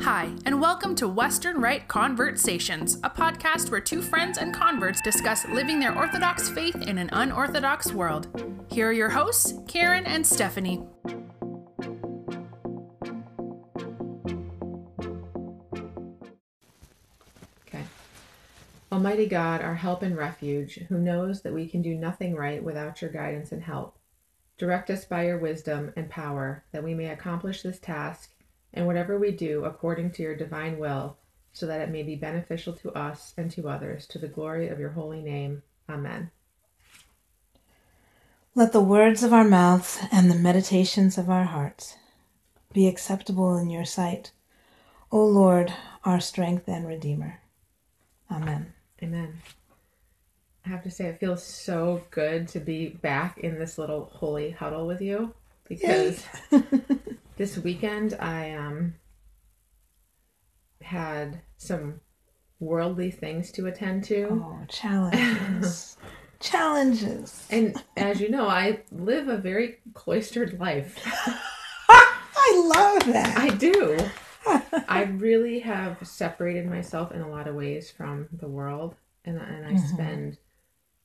Hi, and welcome to Western Rite Conversations, a podcast where two friends and converts discuss living their Orthodox faith in an unorthodox world. Here are your hosts, Karen and Stephanie. Okay. Almighty God, our help and refuge, who knows that we can do nothing right without your guidance and help, direct us by your wisdom and power that we may accomplish this task and whatever we do according to your divine will, so that it may be beneficial to us and to others, to the glory of your holy name. Amen. Let the words of our mouths and the meditations of our hearts be acceptable in your sight, O Lord, our strength and Redeemer. Amen. Amen. I have to say, it feels so good to be back in this little holy huddle with you because this weekend I um had some worldly things to attend to. Oh, challenges. challenges. And as you know, I live a very cloistered life. I love that. I do. I really have separated myself in a lot of ways from the world, and and I Mhm. spend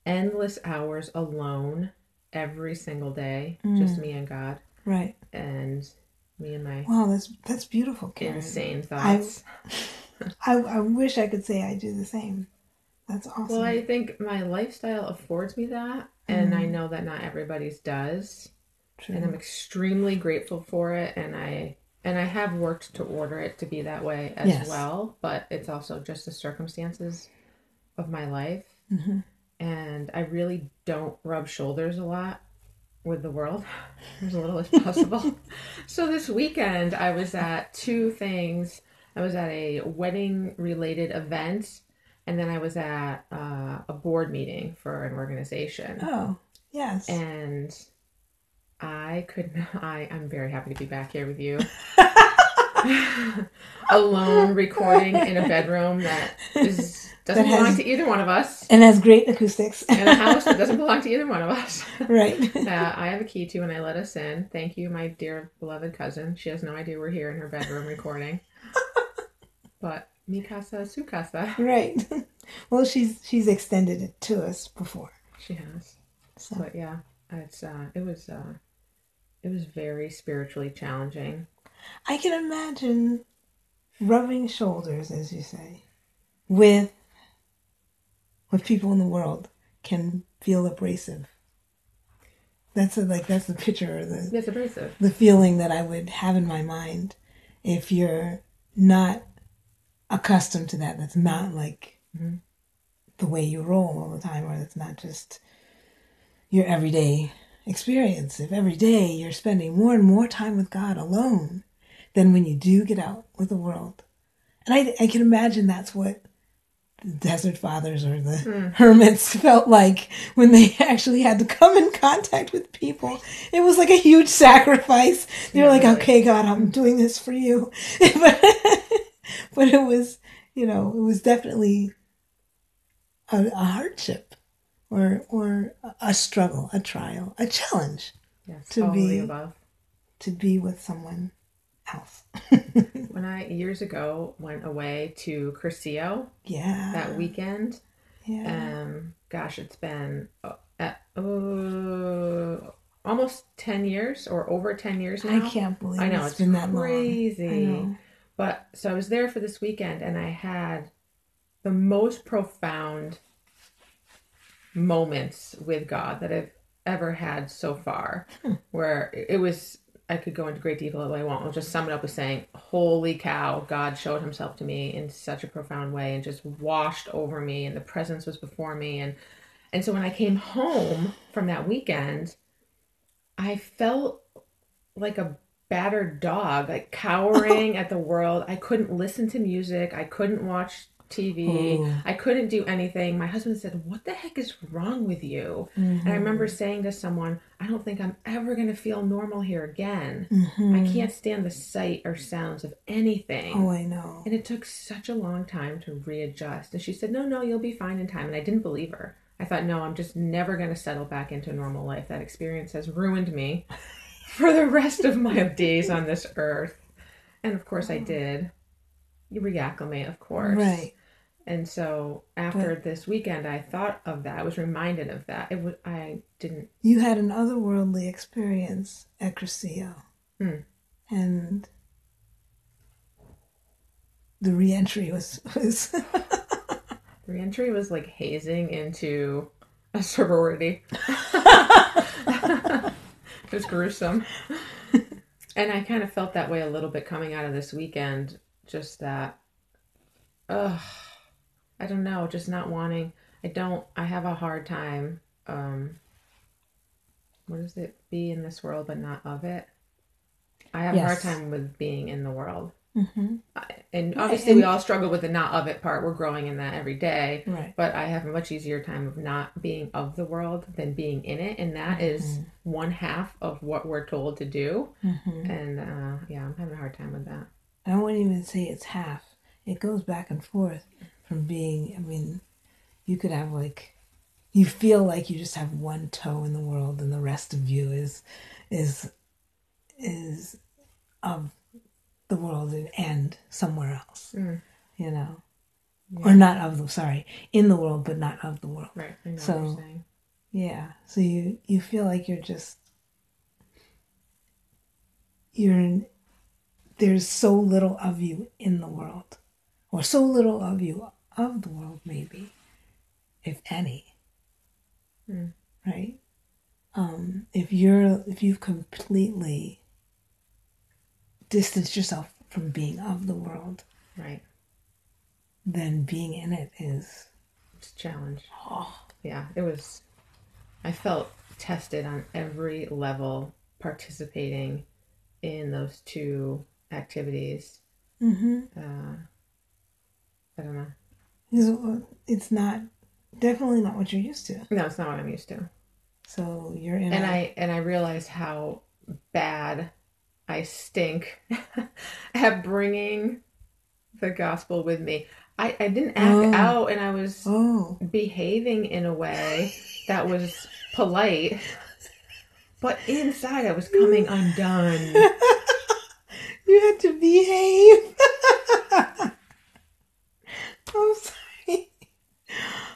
endless hours alone every single day, just Mm. me and God, right. and me and my Wow, that's that's beautiful, Karen. insane thoughts. I, I wish I could say I do the same. That's awesome. Well, I think my lifestyle affords me that, and I Mhm. know that not everybody's does, True. and I'm extremely grateful for it. And I and I have worked to order it to be that way as Yes. well, but it's also just the circumstances of my life, Mhm. and I really don't rub shoulders a lot with the world as little as possible. so this weekend, I was at two things. I was at a wedding related event, and then I was at uh, a board meeting for an organization. Oh, yes. And I could not, I, I'm very happy to be back here with you. Alone recording in a bedroom that is doesn't That has- belong to either one of us. and has great acoustics. In a house that doesn't belong to either one of us. right. that I have a key to and I let us in. Thank you, my dear beloved cousin. She has no idea we're here in her bedroom recording. But mi casa, su casa. Right. Well, she's she's extended it to us before. She has. So But yeah, it's uh it was uh it was very spiritually challenging. I can imagine rubbing shoulders, as you say, with with people in the world can feel abrasive. That's a, like that's the picture the It's abrasive. the feeling that I would have in my mind if you're not accustomed to that. That's not like Mhm. the way you roll all the time, or that's not just your everyday experience. If every day you're spending more and more time with God alone than when you do get out with the world. And I, I can imagine that's what the desert fathers or the Mm. hermits felt like when they actually had to come in contact with people. It was like a huge sacrifice. They were Yeah, like, really. okay, God, I'm doing this for you. but, but it was, you know, it was definitely a, a hardship or, or a struggle, a trial, a challenge Yes, To all of the be- above. to be with someone else. When I years ago went away to Cursillo yeah. that weekend, Yeah. um gosh it's been uh, uh, almost 10 years or over 10 years now I can't believe I know, it's it's been that crazy. long. I know. but so i was there for this weekend and i had the most profound moments with god that i've ever had so far Hmm. where it was i could go into great detail but i won't i'll just sum it up with saying holy cow god showed himself to me in such a profound way and just washed over me and the presence was before me and and so when i came home from that weekend i felt like a battered dog, like cowering at the world. I couldn't listen to music. I couldn't watch TV. Ooh. I couldn't do anything. My husband said, What the heck is wrong with you? Mm-hmm. And I remember saying to someone, I don't think I'm ever going to feel normal here again. Mhm. I can't stand the sight or sounds of anything. Oh, I know. And it took such a long time to readjust. And she said, No, no, you'll be fine in time. And I didn't believe her. I thought, No, I'm just never going to settle back into normal life. That experience has ruined me for the rest of my days on this earth. And of course, I did. you reacclimate, of course. Right. And so after this weekend, I thought of that. I was reminded of that. It was I didn't. You had an otherworldly experience at Cursillo. Hmm. And the reentry was was Reentry was like hazing into a sorority. it was gruesome. And I kind of felt that way a little bit coming out of this weekend. Just that, ugh, I don't know, just not wanting. I don't. I have a hard time. Um, what is it? Be in this world, but not of it. I have a hard time with being in the world. Mhm. And obviously, we all struggle with the not of it part. We're growing in that every day. right. But I have a much easier time of not being of the world than being in it. And that is one half of what we're told to do. Mhm. And uh, yeah, I'm having a hard time with that. I wouldn't even say it's half. It goes back and forth from being. I mean, you could have like, you feel like you just have one toe in the world, and the rest of you is, is, is, of the world and somewhere else. Mm. You know, or not of the sorry in the world, but not of the world. Right. I know what So- Yeah. So you you feel like you're just you're in, there's so little of you in the world, or so little of you of the world, maybe, if any. Hmm. Right. Um, if you're if you've completely distanced yourself from being of the world, Right. then being in it is It's a challenge. oh, Yeah. It was, I felt tested on every level participating in those two activities. mm-hmm. Uh, I don't know. It's, it's not definitely not what you're used to. No, it's not what I'm used to. So you're in. and a- I and I realized how bad I stink at bringing the gospel with me. I, I didn't act Oh. out, and I was oh behaving in a way that was polite, but inside I was coming undone. you had to behave. I'm sorry.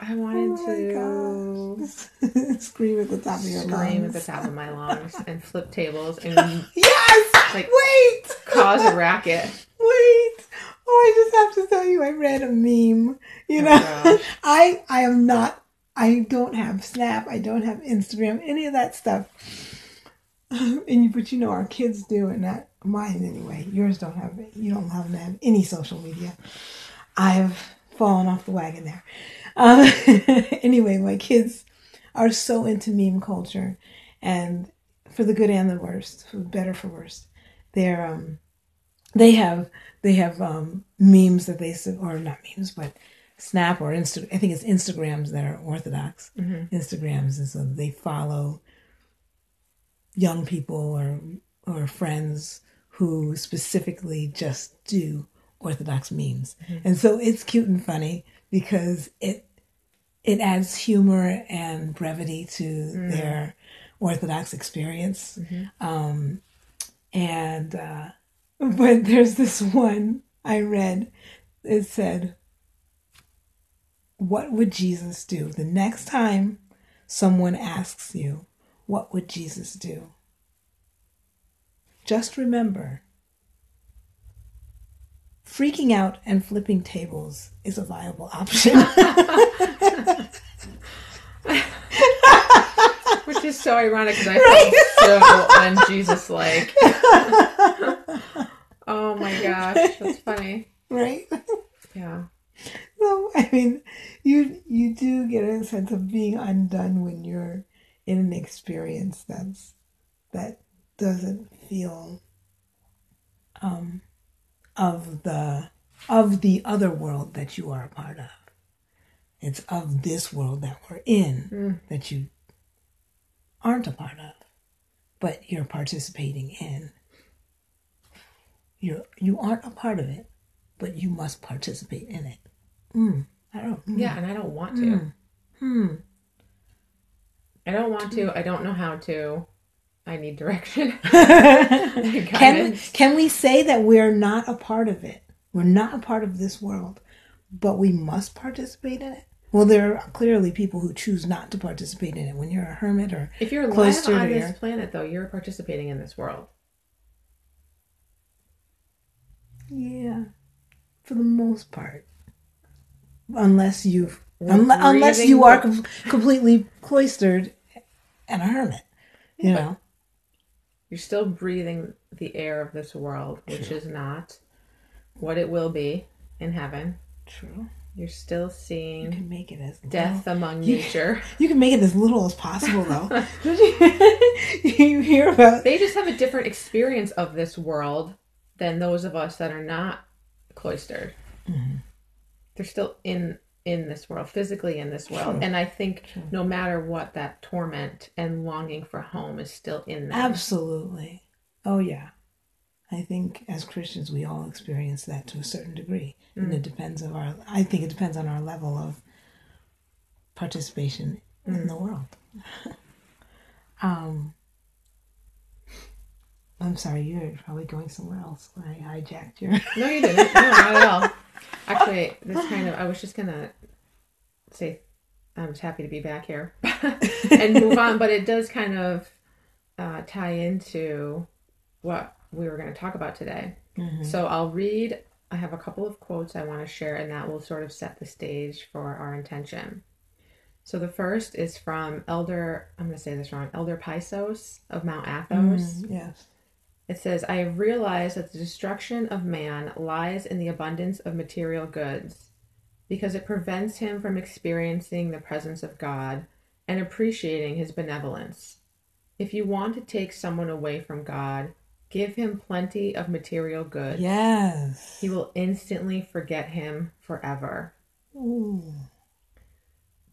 I wanted Oh to. Scream at the top of your scream lungs. at the top of my lungs and flip tables and Yes. Like- wait. cause a racket. Wait. Oh, I just have to tell you, I read a meme. You Oh, know. I I am not. I don't have Snap. I don't have Instagram. Any of that stuff. And you, but you know, our kids do, and not mine anyway. Yours don't have. You don't have, to have any social media. I've fallen off the wagon there. Uh, anyway, my kids are so into meme culture, and for the good and the worst, for better for worst, they're um, they have they have um memes that they or not memes, but Snap or Insta. I think it's Instagrams that are orthodox Instagrams, and so they follow young people or or friends who specifically just do orthodox memes. And so it's cute and funny because it it adds humor and brevity to their orthodox experience. Um and uh but there's this one I read it said what would Jesus do the next time someone asks you what would Jesus do? Just remember freaking out and flipping tables is a viable option. Which is so ironic because I felt so un-Jesus like. oh my gosh, that's funny. right? Yeah. So I mean, you you do get a sense of being undone when you're in an experience that's that doesn't feel um of the of the other world that you are a part of. It's of this world that we're in Mm. that you aren't a part of, but you're participating in. You you aren't a part of it, but you must participate in it. Mm, I don't. mm, Yeah, and I don't want to. Hmm. I don't want to. I don't know how to. I need direction. can Guidance. can we say that we're not a part of it? We're not a part of this world, but we must participate in it. Well, there are clearly people who choose not to participate in it. When you're a hermit or If you're alive cloistered on this you're- planet, though, you're participating in this world. yeah, for the most part, unless you've We're unless you are com- completely cloistered and a hermit, you know. You're still breathing the air of this world, which is not what it will be in heaven. True. You're still seeing. You can make it as death among You- nature. You can make it as little as possible, though. you hear about They just have a different experience of this world than those of us that are not cloistered. Mm-hmm. They're still in in this world, physically in this world, True. and I think True. no matter what, that torment and longing for home is still in them. absolutely. Oh yeah, I think as Christians we all experience that to a certain degree, and it depends of our. I think it depends on our level of participation in the world. um, I'm sorry, you're probably going somewhere else. I hijacked your. No, you didn't. No, not at all. Actually, this kind of I was just gonna say I was happy to be back here and move on, but it does kind of uh, tie into what we were going to talk about today. So I'll read. I have a couple of quotes I want to share, and that will sort of set the stage for our intention. So the first is from Elder. I'm going to say this wrong. Elder Paisios of Mount Athos. yes. It says, I have realized that the destruction of man lies in the abundance of material goods because it prevents him from experiencing the presence of God and appreciating his benevolence. If you want to take someone away from God, give him plenty of material goods. Yes. He will instantly forget him forever. Ooh,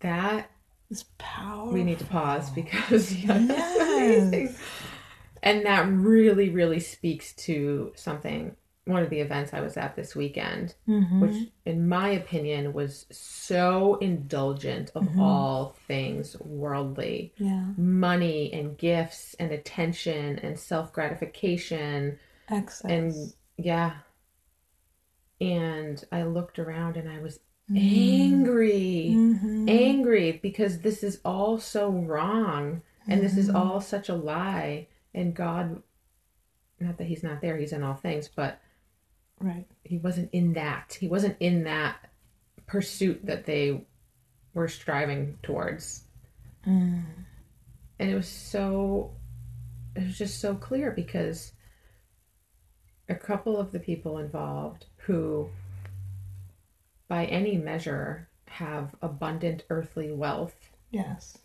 That it's powerful. we need to pause because that's Yes. And that really, really speaks to something, one of the events I was at this weekend, Mhm. which, in my opinion, was so indulgent of Mhm. all things worldly Yeah. money and gifts and attention and self gratification. Excess. And yeah. And I looked around and I was Mm. angry Mhm. angry because this is all so wrong and this is Mhm. all such a lie and god not that he's not there he's in all things but Right. he wasn't in that he wasn't in that pursuit that they were striving towards Mm. and it was so it was just so clear because a couple of the people involved who by any measure have abundant earthly wealth Yes.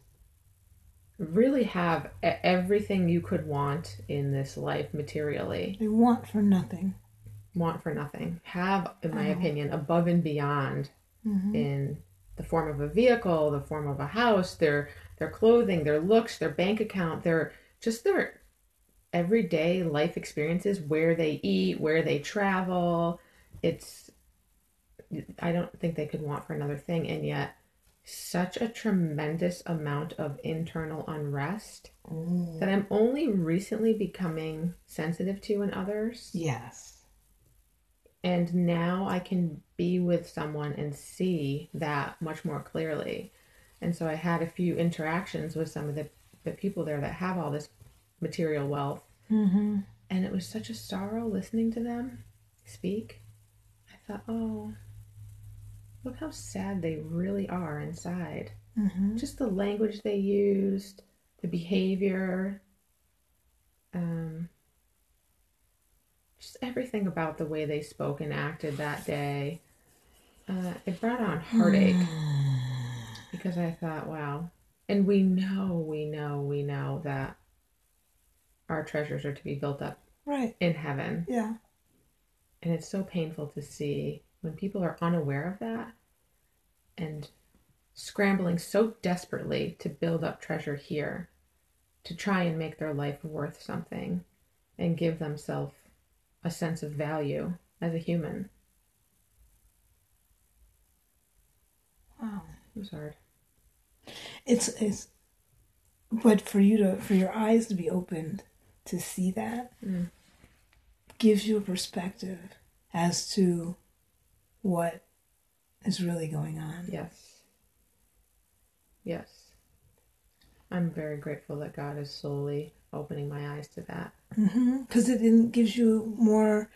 Really have everything you could want in this life materially They want for nothing. want for nothing have in my Oh. opinion above and beyond Mhm. in the form of a vehicle the form of a house their their clothing their looks their bank account their just their everyday life experiences where they eat where they travel it's i don't think they could want for another thing and yet such a tremendous amount of internal unrest Ooh. that i'm only recently becoming sensitive to in others Yes. and now I can be with someone and see that much more clearly. And so I had a few interactions with some of the, the people there that have all this material wealth. Mm-hmm. And it was such a sorrow listening to them speak. I thought, oh, look how sad they really are inside. Mm-hmm. Just the language they used, the behavior, um, just everything about the way they spoke and acted that day. Uh, it brought on heartache because I thought, wow. And we know, we know, we know that our treasures are to be built up Right. in heaven. Yeah. And it's so painful to see when people are unaware of that and scrambling so desperately to build up treasure here to try and make their life worth something and give themselves a sense of value as a human. Wow. It was hard. It's it's but for you to for your eyes to be opened to see that Mm. gives you a perspective as to what is really going on. Yes. Yes. I'm very grateful that God is slowly opening my eyes to that. Because it, it gives you more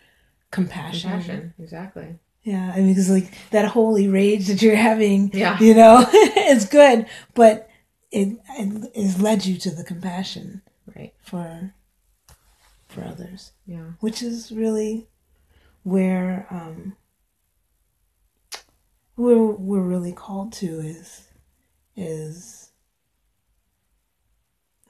compassion. Compassion, exactly. Yeah, I mean, because like that holy rage that you're having, Yeah. you know, it's good, but it, it has led you to the compassion Right. for for others, Yeah. which is really where um, where we're really called to is is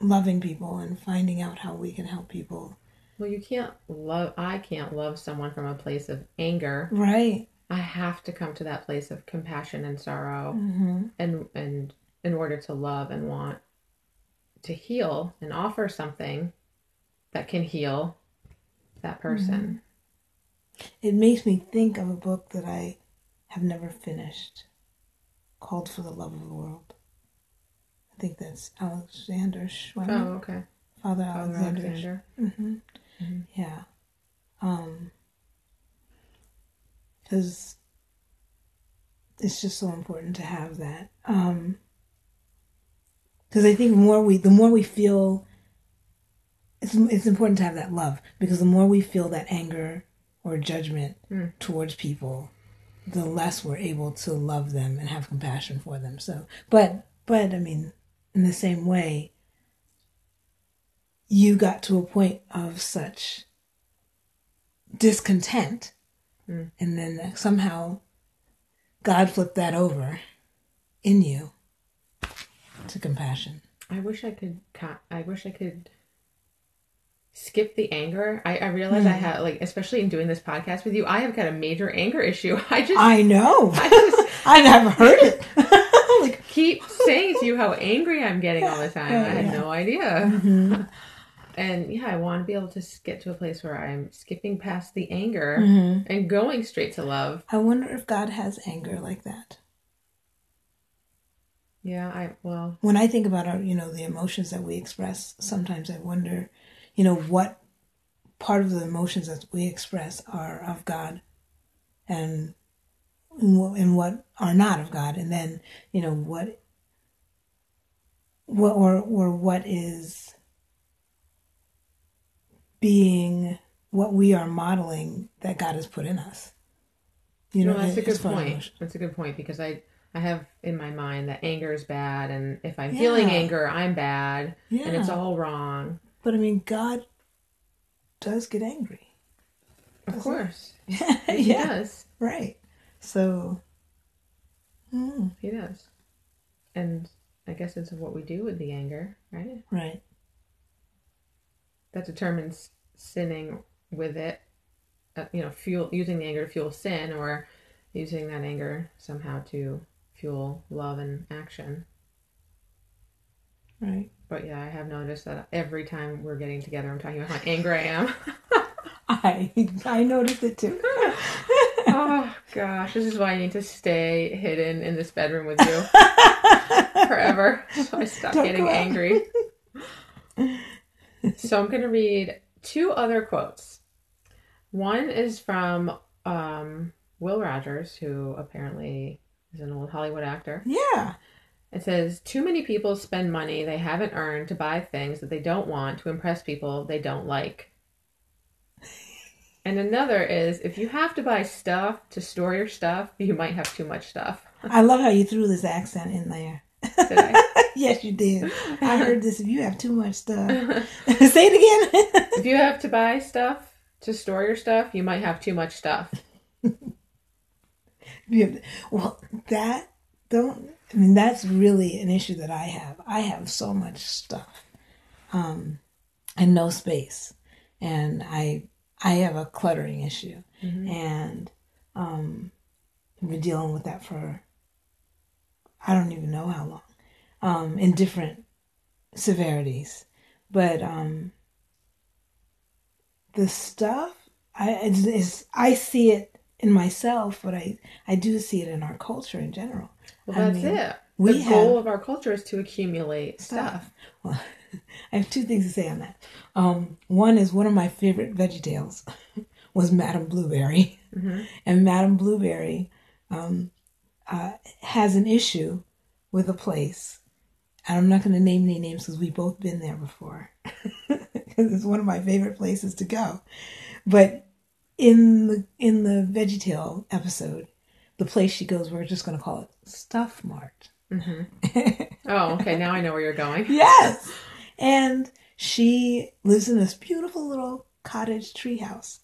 loving people and finding out how we can help people. Well, you can't love, I can't love someone from a place of anger. Right. I have to come to that place of compassion and sorrow hmm and and in order to love and want to heal and offer something that can heal that person. It makes me think of a book that I have never finished called For the Love of the World. I think that's Alexander Schmemann. Oh, okay. Father Father Alexander. Alexander. hmm Mhm. Yeah. Um, because it's just so important to have that. Um, because I think the more we, the more we feel, it's it's important to have that love because the more we feel that anger or judgment Mm. towards people, the less we're able to love them and have compassion for them. So, but but I mean, in the same way, you got to a point of such discontent, Mm. and then somehow God flipped that over in you to compassion. I wish I could. I wish I could skip the anger. I, I realize I hmm. have like, especially in doing this podcast with you, I have got a major anger issue. I just, I know. I just I never heard it. like, keep saying to you how angry I'm getting all the time. I had Yeah. no idea. Mm-hmm. And yeah, I want to be able to get to a place where I'm skipping past the anger mm-hmm. and going straight to love. I wonder if God has anger like that. Yeah, I well, When I think about our, you know, the emotions that we express, sometimes I wonder, you know, what part of the emotions that we express are of God, and and what are not of God, and then you know what, what or or what is being what we are modeling that God has put in us. You no, know, that's a good point. That's a good point because I I have in my mind that anger is bad, and if I'm feeling anger, I'm bad, and it's all wrong. But I mean, God does get angry. Of course, he yeah, does. right. So, mm, He does. And I guess it's what we do with the anger, right? right. That determines sinning with it. Uh, you know, fuel using the anger to fuel sin, or using that anger somehow to fuel love and action. Right. But yeah, I have noticed that every time we're getting together, I'm talking about how angry I am. I I noticed it too. oh gosh, this is why I need to stay hidden in this bedroom with you forever, so I stop Don't getting angry. so I'm gonna read two other quotes. One is from um, Will Rogers, who apparently is an old Hollywood actor. yeah. It says, Too many people spend money they haven't earned to buy things that they don't want to impress people they don't like. And another is, if you have to buy stuff to store your stuff, you might have too much stuff. I love how you threw this accent in there. Yes, you did. I heard this. If you have too much stuff, say it again. if you have to buy stuff to store your stuff, you might have too much stuff. You have- well, that don't. I mean, that's really an issue that I have. I have so much stuff, um, and no space, and I I have a cluttering issue, and um, I've been dealing with that for I don't even know how long, um, in different severities, but um, the stuff I it's, it's, I see it in myself, but I I do see it in our culture in general. Well, I that's mean, it. the have- goal of our culture is to accumulate stuff. Well, I have two things to say on that. Um, one is one of my favorite Veggie Tales was Madame Blueberry. And Madame Blueberry um, uh, has an issue with a place. And I'm not going to name any names because we've both been there before. Because it's one of my favorite places to go. But in the in the VeggieTale episode, the place she goes, we're just going to call it Stuff Mart. Mm-hmm. Oh, okay. Now I know where you're going. Yes. And she lives in this beautiful little cottage treehouse.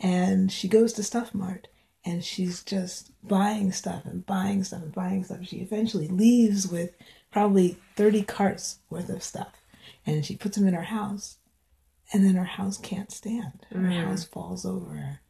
And she goes to Stuff Mart and she's just buying stuff and buying stuff and buying stuff. She eventually leaves with probably 30 carts worth of stuff. And she puts them in her house. And then her house can't stand. Her mm. house falls over.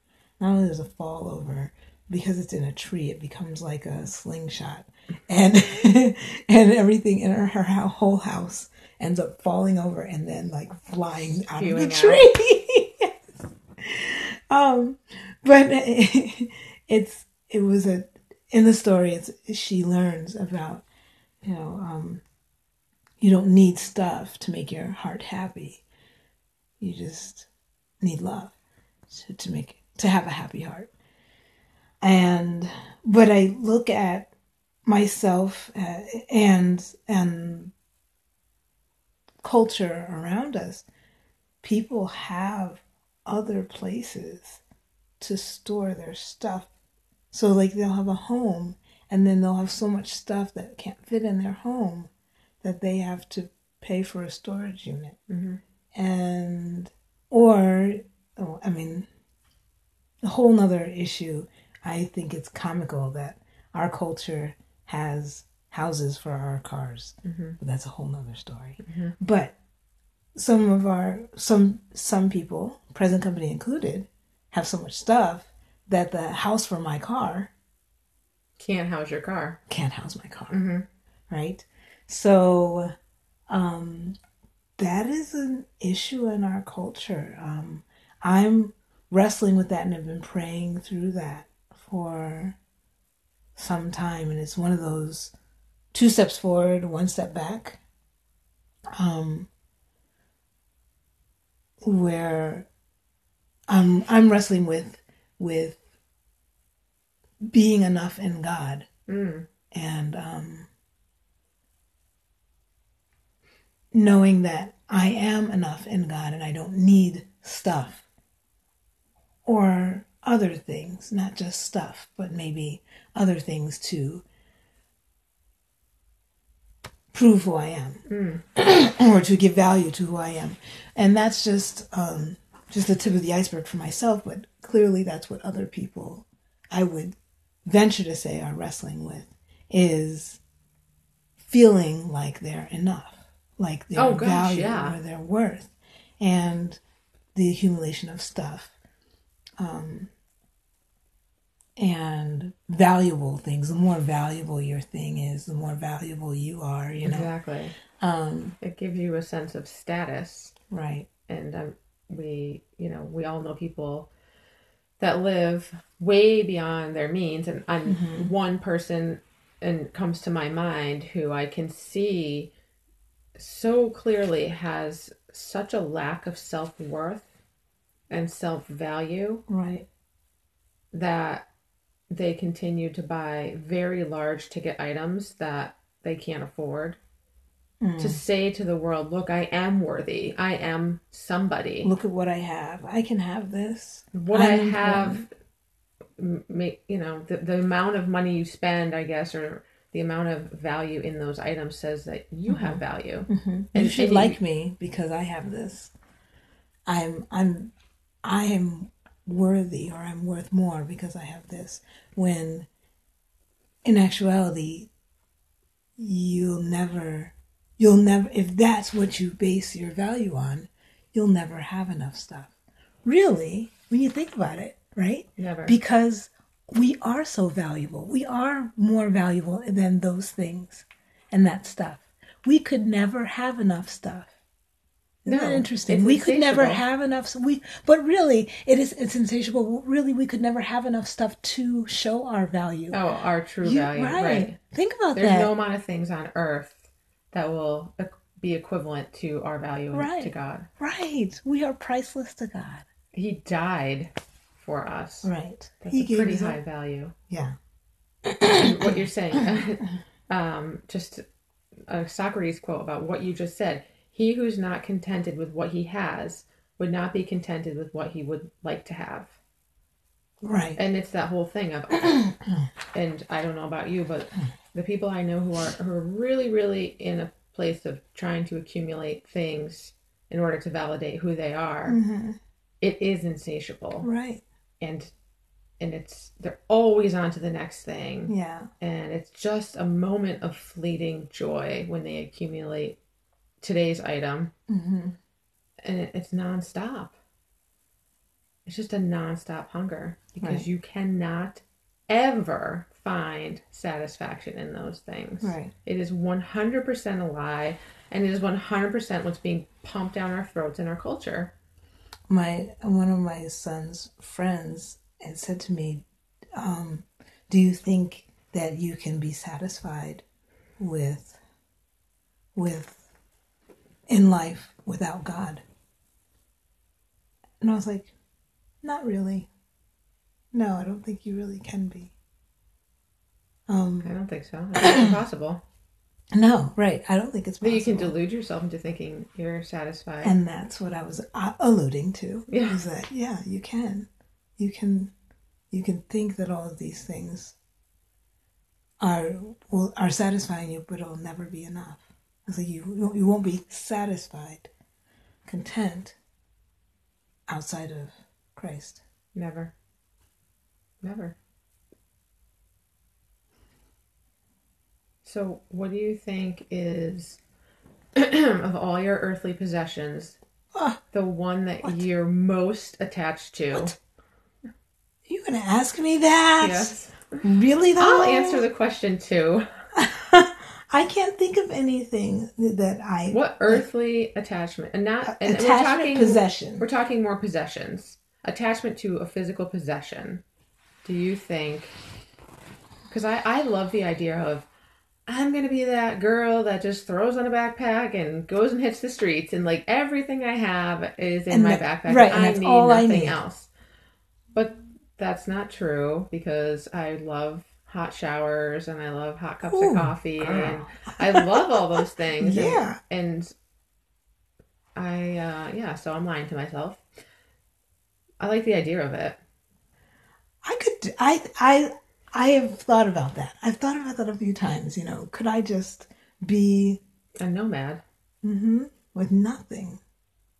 Not only does it fall over, because it's in a tree, it becomes like a slingshot. And and everything in her, her whole house ends up falling over and then like flying out of the Spewing tree. um, but it's it was a in the story. It's she learns about you know um, you don't need stuff to make your heart happy. You just need love to, to make to have a happy heart. And but I look at myself uh, and and culture around us. People have other places to store their stuff. So like they'll have a home and then they'll have so much stuff that can't fit in their home that they have to pay for a storage unit. And or oh, I mean a whole nother issue. I think it's comical that our culture has houses for our cars, but that's a whole nother story. But some of our some some people, present company included, have so much stuff that the house for my car Can't house your car. can't house my car. Right? So um that is an issue in our culture. Um I'm wrestling with that and have been praying through that for some time and it's one of those two steps forward, one step back. Um where I'm I'm wrestling with with being enough in God Mm. and um, knowing that I am enough in God and I don't need stuff or other things, not just stuff, but maybe other things to prove who I am or to give value to who I am. And that's just um, just the tip of the iceberg for myself, but clearly that's what other people I would venture to say are wrestling with is feeling like they're enough, like they're Oh, gosh, valued yeah. or their worth, and the accumulation of stuff, um, and valuable things. The more valuable your thing is, the more valuable you are. You know, Exactly. um, It gives you a sense of status. right? and um, we you know we all know people that live way beyond their means and i'm one person and comes to my mind who i can see so clearly has such a lack of self-worth and self-value Right. that they continue to buy very large ticket items that they can't afford to hmm. say to the world look i am worthy i am somebody Look at what I have. I can have this. what I I'm have, make you know the the amount of money you spend, I guess, or the amount of value in those items says that you have mm-hmm. value. Mm-hmm. you And- should and like me because I have this. I'm I'm I am worthy or I'm worth more because I have this. When in actuality you'll never you'll never if that's what you base your value on, you'll never have enough stuff. Really, when you think about it, right? Never. Because we are so valuable. We are more valuable than those things and that stuff. We could never have enough stuff. Isn't No, interesting? we could never have enough. We, but really, it is. It's insatiable. Really, we could never have enough stuff to show our value. oh, our true You- value, right? Think about There's that. There's no amount of things on earth that will be equivalent to our value Right. to God. right. We are priceless to God. He died for us. Right. That's He a gave pretty high value. Yeah. What you're saying, um, just a Socrates quote about what you just said. He who's not contented with what he has would not be contented with what he would like to have. Right. And it's that whole thing of, and I don't know about you, but the people I know who are who are really, really in a place of trying to accumulate things in order to validate who they are, Mhm. it is insatiable, Right. and and it's they're always on to the next thing, Yeah. and it's just a moment of fleeting joy when they accumulate today's item, hmm and it, it's nonstop. It's just a nonstop hunger because Right. you cannot ever find satisfaction in those things. Right. It is 100% a lie, and it is 100% what's being pumped down our throats in our culture. My one of my son's friends had said to me, um, "Do you think that you can be satisfied with with in life without God?" And I was like, "Not really. No, I don't think you really can be." Um, I don't think so. It's impossible. no, right. I don't think it's But possible. you can delude yourself into thinking you're satisfied. and that's what I was uh, alluding to. Yeah. Is that yeah, you can, you can, you can think that all of these things are will are satisfying you, but it'll never be enough. It's like you you won't be satisfied, content outside of Christ. Never. Never. So, what do you think is, of all your earthly possessions, Ah, the one that you're most attached to? What? you gonna ask me that? Yes. Really though? I'll answer the question too. I can't think of anything that I What earthly attachment? And not and we're attachment talking possession. We're talking more possessions. Attachment to a physical possession. Do you think? Because I I love the idea of I'm gonna be that girl that just throws on a backpack and goes and hits the streets and like everything I have is in And my that- backpack. right, and I that's need all I nothing need. else. But that's not true because I love hot showers and I love hot cups Ooh, of coffee and. I love all those things. Yeah. And, I, uh, yeah, so I'm lying to myself. I like the idea of it. I could I I I have thought about that. I've thought about that a few times, you know. Could I just be A nomad. hmm with nothing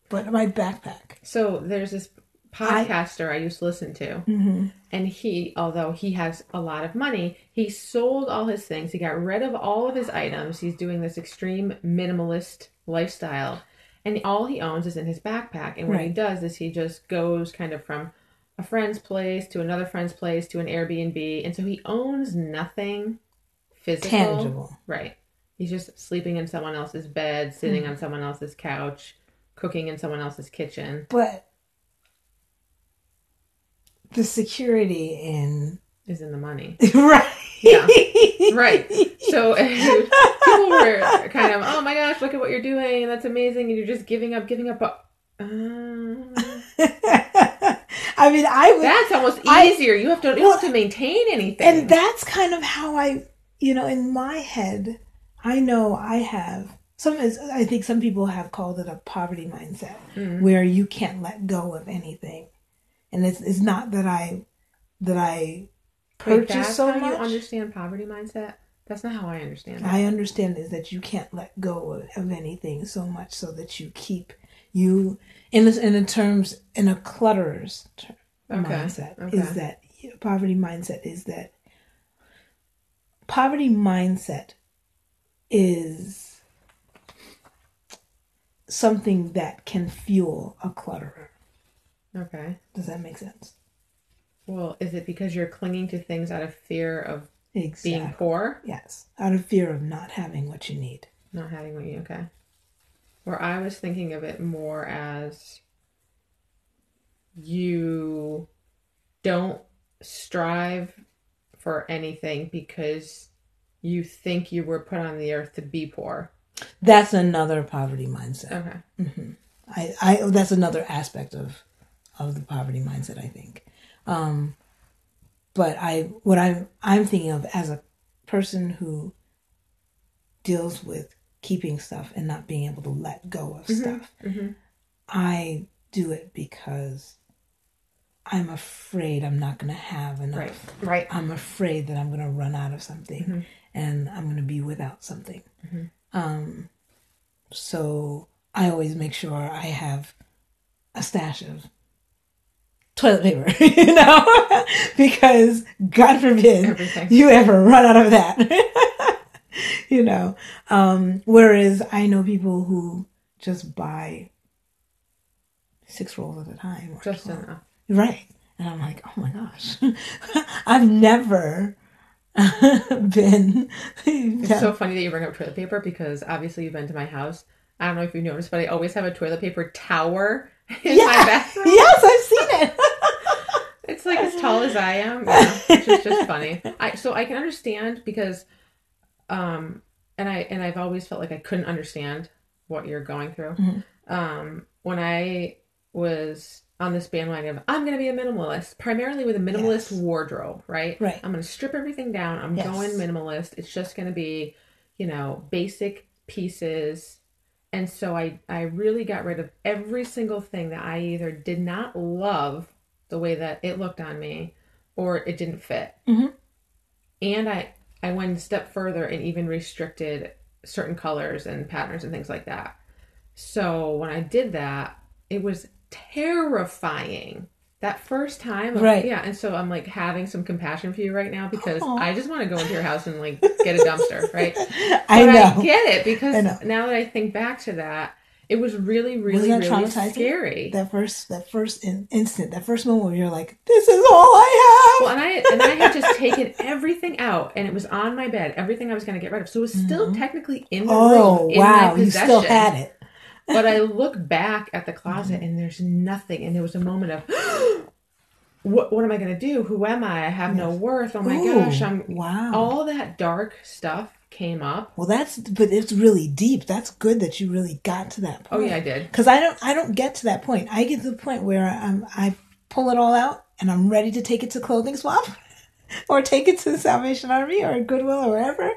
but my backpack? So there's this podcaster I, used to listen to, hmm and he, although he has a lot of money, he sold all his things. He got rid of all of his items. He's doing this extreme minimalist lifestyle, and all he owns is in his backpack. And what he does is he just goes kind of from a friend's place to another friend's place to an Airbnb, and so he owns nothing physical. Tangible. Right. He's just sleeping in someone else's bed, sitting on someone else's couch, cooking in someone else's kitchen. But the security in Is in the money. right. Yeah. Right. So people were kind of, oh my gosh, look at what you're doing, and that's amazing, and you're just giving up, giving up. But uh, I mean, I would that's almost I- easier. you have to you don't have to maintain anything. and that's kind of how I, you know, in my head, I know I have some. I think some people have called it a poverty mindset, Mhm. where you can't let go of anything, and it's it's not that I that I Wait, purchase that's so much. you understand poverty mindset. That's not how I understand it. I understand is that you can't let go of, of anything so much so that you keep you in this in a terms in a clutterer's ter- Okay, mindset okay. is that poverty mindset is that poverty mindset is something that can fuel a clutterer. Okay. Does that make sense? Well, is it because you're clinging to things out of fear of Exactly. being poor, Yes, out of fear of not having what you need. not having what you okay? Or I was thinking of it more as you don't strive for anything because you think you were put on the earth to be poor. That's another poverty mindset. Okay. Mm-hmm. I, I that's another aspect of of the poverty mindset. I think Um, but I, what I'm, I'm thinking of as a person who deals with keeping stuff and not being able to let go of stuff, mhm. I do it because I'm afraid I'm not going to have enough. Right. Right. I'm afraid that I'm going to run out of something Mm-hmm. and I'm going to be without something. Um, so I always make sure I have a stash of toilet paper, you know, because God forbid Everything. you ever run out of that, you know. Um, whereas I know people who just buy six rolls at a time. Just 12. enough. Right. And I'm like, oh my gosh, I've never been. It's so funny that you bring up toilet paper because obviously you've been to my house. I don't know if you noticed, but I always have a toilet paper tower in my yeah. bathroom. Yes, I've it. It's like as tall as I am, yeah, which is just funny. I so I can understand because, um, and I and I've always felt like I couldn't understand what you're going through. Mhm. Um, when I was on this bandwagon of I'm going to be a minimalist, primarily with a minimalist Yes. wardrobe, right? Right. I'm going to strip everything down. I'm Yes. going minimalist. It's just going to be, you know, basic pieces. And so I I really got rid of every single thing that I either did not love the way that it looked on me or it didn't fit. Mhm. And I I went a step further and even restricted certain colors and patterns and things like that. So when I did that, it was terrifying. That first time, Right. Yeah, and so I'm like having some compassion for you right now because Aw. I just want to go into your house and like get a dumpster, right? I But know. I get it because now that I think back to that, it was really, really, that really scary. that first, that first in, instant, that first moment where you're like, "This is all I have." Well, and I and I had just taken everything out, and it was on my bed. Everything I was going to get rid of, so it was still mm-hmm. technically in the oh room. in wow, my you still had it. But I look back at the closet, mm-hmm. and there's nothing. And there was a moment of, what What am I going to do? Who am I? I have no worth. Oh my Ooh, gosh! I'm wow. all that dark stuff came up. Well, that's but it's really deep. That's good that you really got to that point. Oh yeah, I did. Because I don't, I don't get to that point. I get to the point where I'm, I pull it all out and I'm ready to take it to clothing swap, or take it to the Salvation Army or Goodwill or wherever,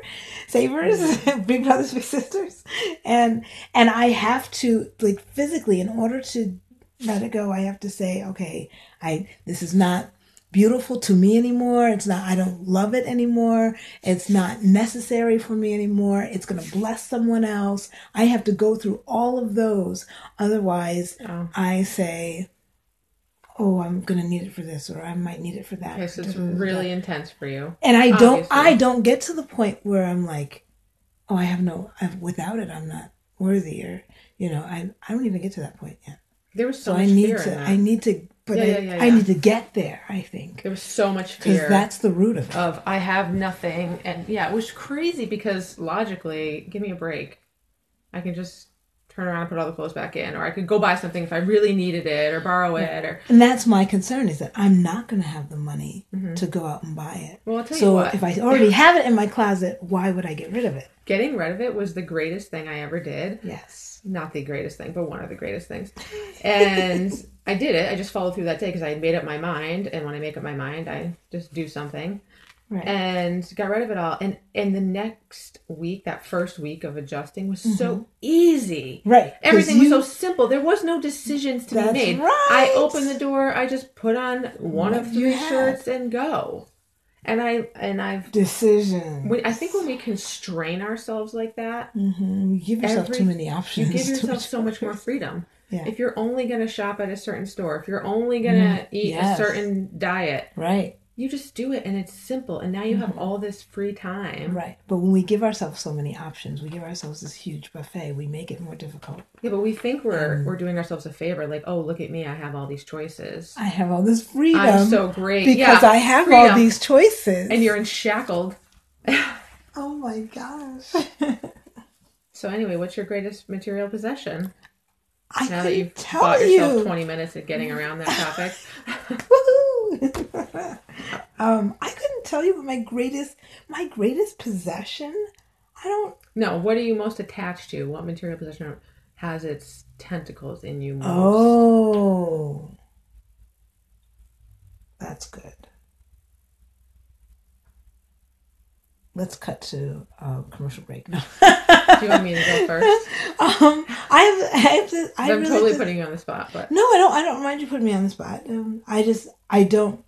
Savers, mm-hmm. Big Brothers Big Sisters, and and I have to like physically in order to let it go. I have to say, okay, I this is not beautiful to me anymore. It's not, I don't love it anymore. It's not necessary for me anymore. It's going to bless someone else. I have to go through all of those. Otherwise, Oh. I say, oh, I'm going to need it for this or I might need it for that. Okay, so it's really intense for you. and I don't, obviously. I don't get to the point where I'm like, oh, I have no, I've, without it, I'm not worthy or, you know, I, I don't even get to that point yet. There was so, So much I need fear to. I need to, but Yeah, I, yeah, yeah, I need to get there, I think. there was so much Because fear. that's the root of it. of I have nothing, and yeah, it was crazy because logically, give me a break. I can just turn around and put all the clothes back in, or I could go buy something if I really needed it, or borrow it, or And that's my concern is that I'm not going to have the money to go out and buy it. Mm-hmm. Well, I'll tell you so what. if I already have it in my closet, why would I get rid of it? getting rid of it was the greatest thing I ever did. Yes. Not the greatest thing, but one of the greatest things. And I did it. I just followed through that day because I had made up my mind, and when I make up my mind, I just do something. Right. and got rid of it all. And and the next week, that first week of adjusting was so easy. Mm-hmm. Right. Everything you- was so simple. There was no decisions to be made. right. I opened the door. I just put on one of What you three shirts and go. And I and I've. Decision. I think when we constrain ourselves like that, hmm You give yourself every- too many options. you give yourself so much more freedom. Yeah. If you're only going to shop at a certain store, if you're only going to eat yes. a certain diet, Right. You just do it and it's simple. And now you have all this free time. Mm-hmm. Right. But when we give ourselves so many options, we give ourselves this huge buffet, we make it more difficult. Yeah, but we think we're Mm. we're doing ourselves a favor, like, oh, look at me, I have all these choices. I have all this freedom. I'm so great because Yeah, I have all these choices. and you're shackled. oh my gosh. So anyway, what's your greatest material possession? I Now that you've tell bought yourself you. 20 minutes at getting around that topic. Um, I couldn't tell you what my greatest my greatest possession. I don't. no, what are you most attached to? What material possession has its tentacles in you most? Oh, That's good. Let's cut to a commercial break. No. Do you want me to go first? um, I have, I have to. I I'm really totally putting you on the spot, but No, I don't. I don't mind you putting me on the spot. Um, I just, I don't.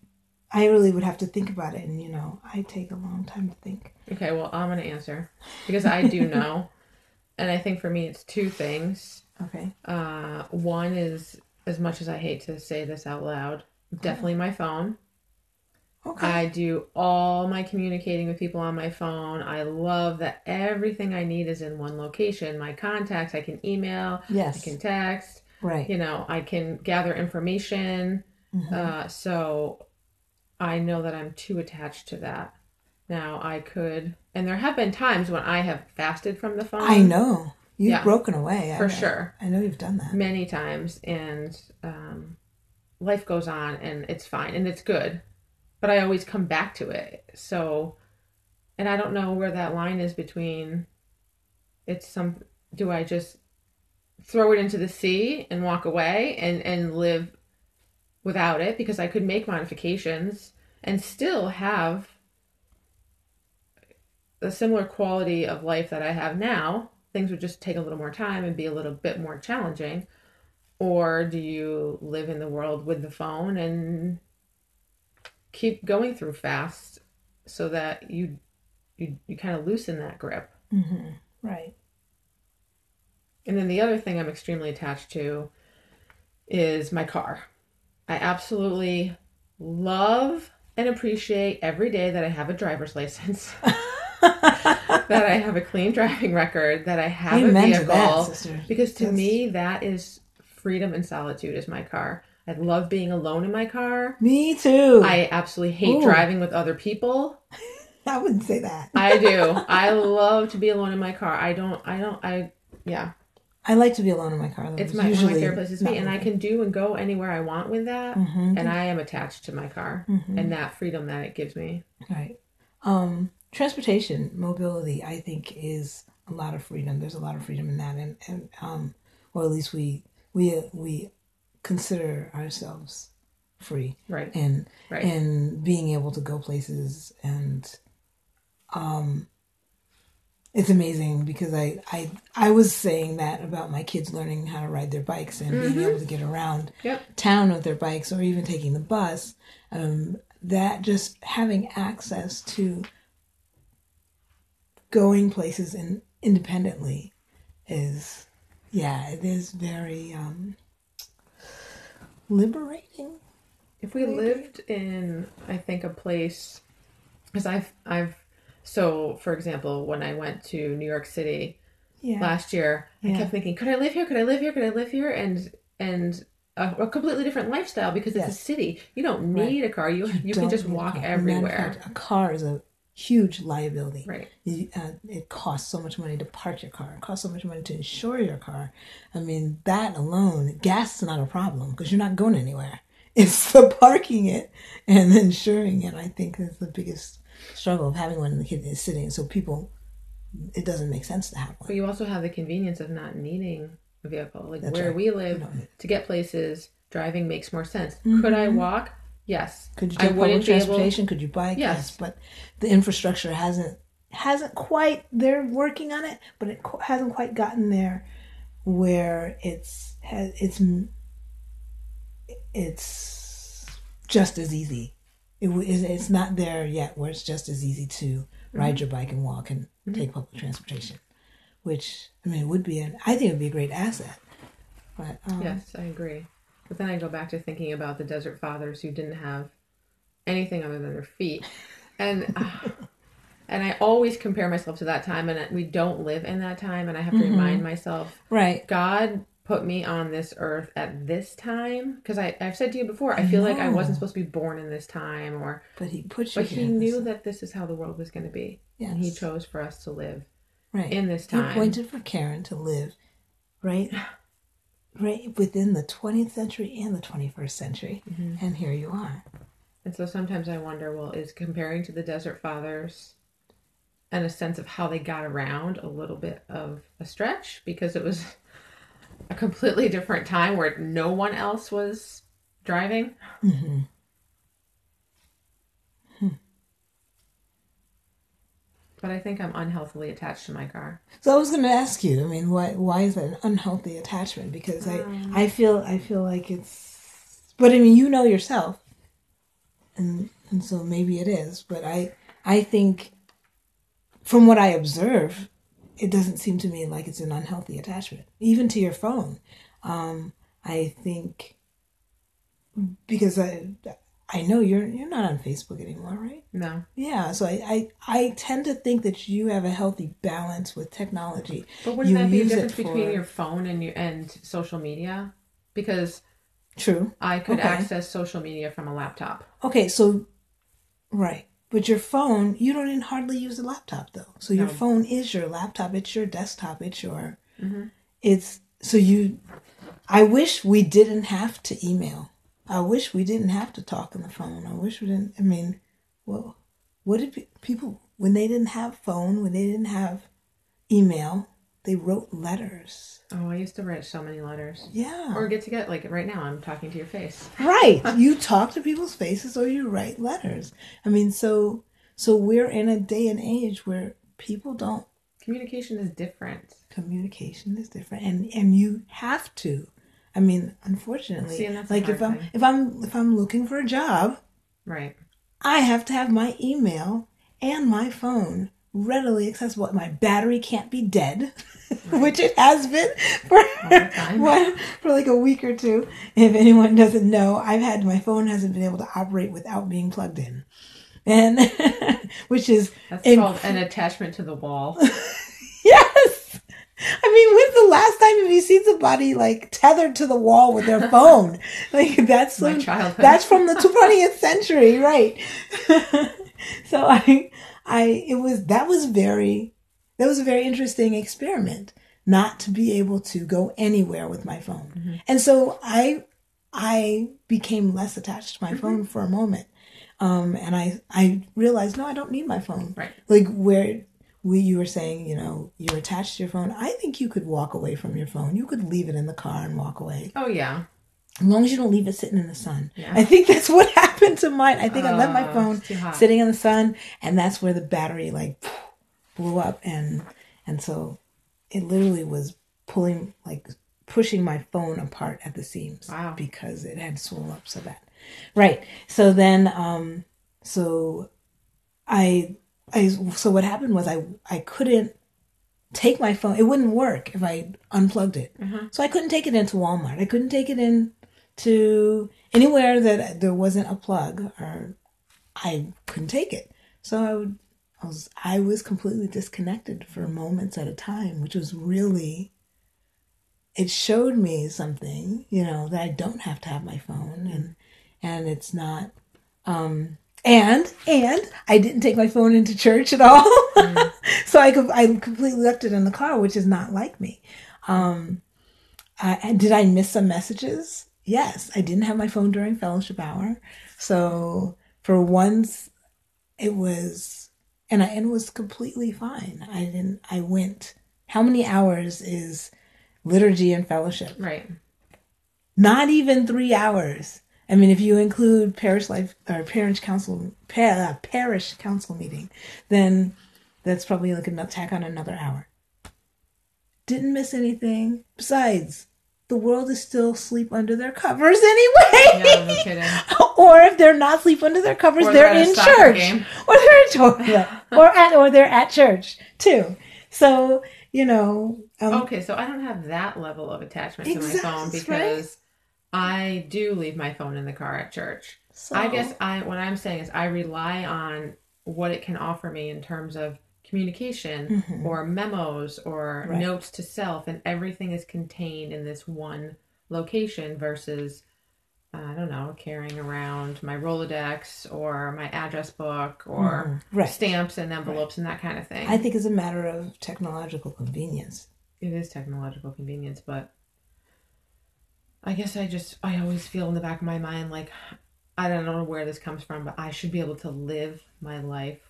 I really would have to think about it, and you know, I take a long time to think. okay. Well, I'm gonna answer because I do know, and I think for me it's two things. Okay. Uh, one is as much as I hate to say this out loud, definitely my phone. Okay. I do all my communicating with people on my phone. I love that everything I need is in one location. My contacts, I can email, I can text, right. you know, I can gather information. Mhm. Uh, so I know that I'm too attached to that. Now I could, and there have been times when I have fasted from the phone. I know you've Yeah. broken away. For I, sure. I know you've done that. many times and um, life goes on and it's fine and it's good but i always come back to it so and i don't know where that line is between it's some do i just throw it into the sea and walk away and and live without it because i could make modifications and still have a similar quality of life that i have now. Things would just take a little more time and be a little bit more challenging. Or do you live in the world with the phone and keep going through fast so that you you, you kind of loosen that grip? Hmm Right. and then the other thing i'm extremely attached to is my car i absolutely love and appreciate every day that i have a driver's license that i have a clean driving record that i have a to vehicle that. Because to That's- me, that is freedom and solitude is my car. I love being alone in my car. Me too. I absolutely hate Ooh. driving with other people. I wouldn't say that. I do. I love to be alone in my car. I don't, I don't, I, yeah. I like to be alone in my car. Though. It's my, one of my favorite places to be. And I can. do and go anywhere I want with that. hmm And I am attached to my car Mhm. and that freedom that it gives me. Right. Um, transportation, mobility, I think is a lot of freedom. There's a lot of freedom in that, and and um, or at least we we we consider ourselves free Right. and Right. and being able to go places and um it's amazing because I, I I was saying that about my kids learning how to ride their bikes and being able to get around Yep. town with their bikes or even taking the bus. Um, that just having access to going places and independently is yeah it is very um, liberating. If we lived in, I think, a place, because I've, I've, so for example, when I went to New York City, Yeah. last year i kept thinking could i live here could i live here could i live here and and a, a completely different lifestyle because it's a city you don't Right. need a car you you, can just walk a everywhere a car is a huge liability. right You, uh, it costs so much money to park your car. It costs so much money to insure your car. I mean, that alone, gas is not a problem because you're not going anywhere. It's the parking it and insuring it. I think is the biggest struggle of having one in the kid is sitting. So people, it doesn't make sense to have one. but you also have the convenience of not needing a vehicle like That's where right. we live You to get places driving makes more sense could i walk yes Mm-hmm. Could you I take public wouldn't able- transportation? Could you bike? Yes. but the infrastructure hasn't hasn't quite. They're working on it, but it qu- hasn't quite gotten there where it's has it's it's just as easy. It, it's not there yet where it's just as easy to ride your bike and walk and take public transportation, which I mean it would be an I think it would be a great asset. But um, yes i agree. But then i go back to thinking about the desert fathers who didn't have anything other than their feet. And uh, and i always compare myself to that time and we don't live in that time and i have to remind myself right, god put me on this earth at this time because i've said to you before i feel like i wasn't supposed to be born in this time or but he put you but he knew that this is how the world was going to be and he chose for us to live right. in this He time appointed for Karen to live right right within the 20th century and the 21st century. Mm-hmm. And here you are. And so sometimes I wonder, well, is comparing to the Desert Fathers and a sense of how they got around a little bit of a stretch because it was a completely different time where no one else was driving. Mm-hmm. but I think I'm unhealthily attached to my car. So I was going to ask you. I mean, why why is that an unhealthy attachment? Because um, I I um. feel I feel like it's, but I mean, you know yourself, and and so maybe it is. But I I think, from what I observe, it doesn't seem to me like it's an unhealthy attachment, even to your phone. Um, I think because I I know you're you're not on Facebook anymore, right? No. Yeah, so I, I I tend to think that you have a healthy balance with technology. But wouldn't You that be a difference between your phone and your and social media? Because True. I could Okay. access social media from a laptop. Okay, so right, but your phone, you don't even hardly use a laptop though. So your phone is your laptop. It's your desktop. It's your. Mhm. It's so you. I wish we didn't have to email. I wish we didn't have to talk on the phone. I wish we didn't. I mean, well, what did pe- people when they didn't have phone, when they didn't have email, they wrote letters. Oh, I used to write so many letters. Yeah. Or get to get like right now I'm talking to your face. right you talk to people's faces or you write letters i mean so so we're in a day and age where people don't Communication is different. communication is different and and you have to i mean unfortunately See, and that's the like if i'm thing. if i'm if i'm looking for a job Right. i have to have my email and my phone readily accessible my battery can't be dead which it has been for one for like a week or two. If anyone doesn't know i've had my phone hasn't been able to operate without being plugged in. And which is That's inc- called an attachment to the wall. yes! I mean when's the last time have you seen somebody like tethered to the wall with their phone? Like that's My some- childhood. that's from the 20th century right. So i i it was that was very that was a very interesting experiment not to be able to go anywhere with my phone. Mm-hmm. and so i i became less attached to my phone for a moment. Um and i i realized no i don't need my phone. Right. like where we you were saying you know you're attached to your phone. I think you could walk away from your phone. You could leave it in the car and walk away. Oh yeah. As long as you don't leave it sitting in the sun. Yeah. I think that's what happened to mine. I think I left my Oh, phone it's too hot. sitting in the sun, and that's where the battery like blew up, and and so it literally was pulling like pushing my phone apart at the seams Wow. because it had swollen up so bad. Right. So then, um, so I I so what happened was I I couldn't take my phone. It wouldn't work if I unplugged it. So I couldn't take it into Walmart. I couldn't take it in to anywhere that there wasn't a plug or I couldn't take it. So I would I was I was completely disconnected for moments at a time, which was really it showed me something, you know, that I don't have to have my phone and and it's not um and and I didn't take my phone into church at all. so I could I completely left it in the car, which is not like me. Um I, and did I miss some messages? Yes, I didn't have my phone during fellowship hour. So for once it was and I and it was completely fine. I didn't I went how many hours is liturgy and fellowship? Right. Not even 3 hours. I mean if you include parish life or parish council uh, parish council meeting, then that's probably like an attack on another hour. Didn't miss anything. Besides, the world is still asleep under their covers anyway. Yeah, no kidding. or if they're not asleep under their covers, they're, they're in church, game. or they're in church, or at or they're at church too. So you know, um, Okay, so I don't have that level of attachment to my phone right? because I do leave my phone in the car at church. so, I guess I what I'm saying is I rely on what it can offer me in terms of communication or memos or Mm-hmm. Right. notes to self and everything is contained in this one location versus I don't know, carrying around my Rolodex or my address book or Mhm. Right. stamps and envelopes and that kind of thing. I think it's a matter of technological convenience. it is technological convenience, but I guess I just I always feel in the back of my mind like I don't know where this comes from, but I should be able to live my life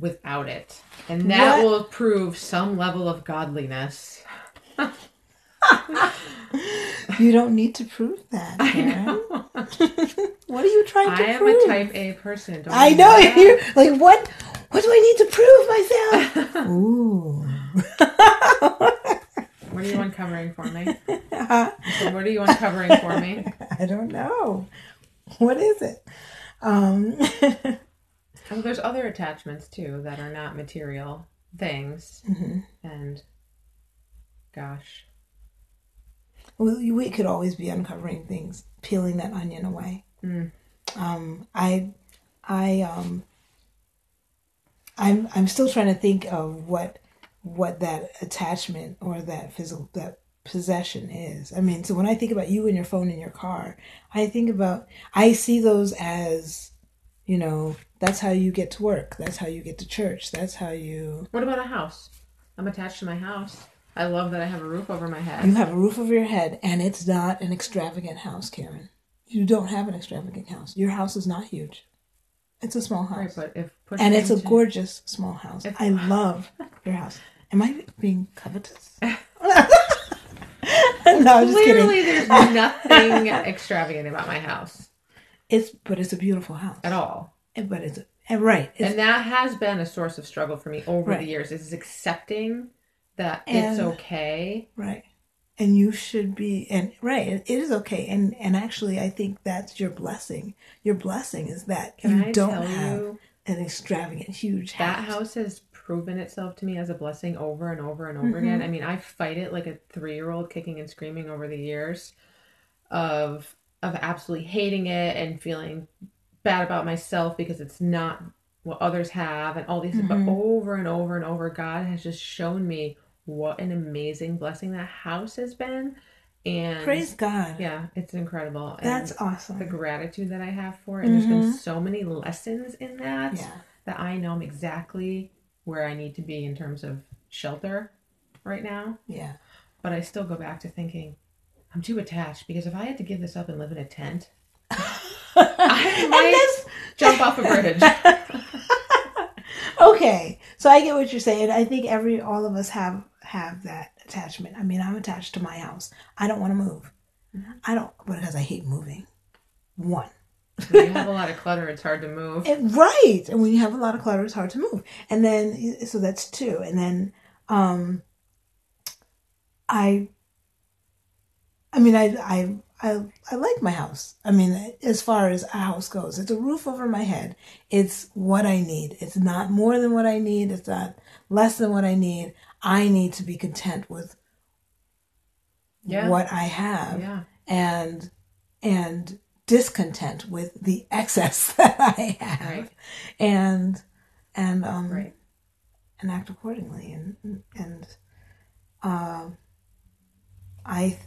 without it. And that What? will prove some level of godliness. You don't need to prove that. I know. what are you trying to I am a type A person. Don't I know you're like what? What do I need to prove myself? Ooh. What are you uncovering for me? I what are you uncovering for me? I don't know. What is it? Um, Well, there's other attachments too that are not material things. And gosh, well, we could always be uncovering things, peeling that onion away. Mm. Um, I, I, um, I'm, I'm still trying to think of what, what that attachment or that physical, that possession is. I mean, so when I think about you and your phone in your car, I think about, I see those as, you know, that's how you get to work. That's how you get to church. That's how you, what about a house? I'm attached to my house. I love that I have a roof over my head. you have a roof over your head and it's not an extravagant house, Karen. You don't have an extravagant house. Your house is not huge. It's a small house. Right, but if and it's a gorgeous small house. If- I love your house. Am I being covetous? no, I'm just kidding. Clearly, there's nothing extravagant about my house It's but it's a beautiful house. at all. And- But it's right. It's, And that has been a source of struggle for me over Right. the years is accepting that it's okay. right. And you should be and right. It is okay. And and actually, I think that's your blessing. Your blessing is that Can you I don't have you an extravagant, huge house. that house has proven itself to me as a blessing over and over and over Mm-hmm. again. I mean, I fight it like a three year old kicking and screaming over the years of of absolutely hating it and feeling bad about myself because it's not what others have and all these Mm-hmm. but over and over and over God has just shown me what an amazing blessing that house has been and Praise God. yeah it's incredible and That's awesome. the gratitude that I have for it and there's been so many lessons in that Yeah. that I know I'm exactly where I need to be in terms of shelter right now Yeah. but I still go back to thinking I'm too attached because if I had to give this up and live in a tent, I might jump off a bridge. okay so i get what you're saying. I think every all of us have have that attachment. I mean i'm attached to my house. I don't want to move i don't because i hate moving. One. When you have a lot of clutter, it's hard to move. And- right and when you have a lot of clutter it's hard to move. And then so that's two and then um i i mean i i I, I like my house. I mean, as far as a house goes, it's a roof over my head. It's what I need. It's not more than what I need. It's not less than what I need. I need to be content with Yeah. what I have Yeah. and and discontent with the excess that I have Right. and and um Right. and act accordingly and and uh, I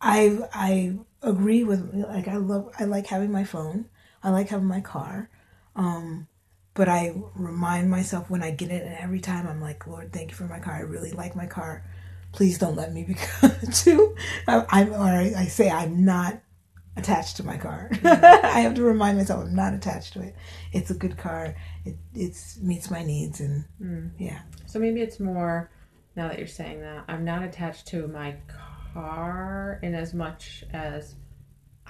I I agree with like I love I like having my phone. I like having my car. Um but I remind myself when I get it and every time I'm like Lord thank you for my car. I really like my car. Please don't let me become too. I, I'm or I, I say I'm not attached to my car. I have to remind myself I'm not attached to it. It's a good car. It it's meets my needs and yeah. So maybe it's more now that you're saying that I'm not attached to my car in as much as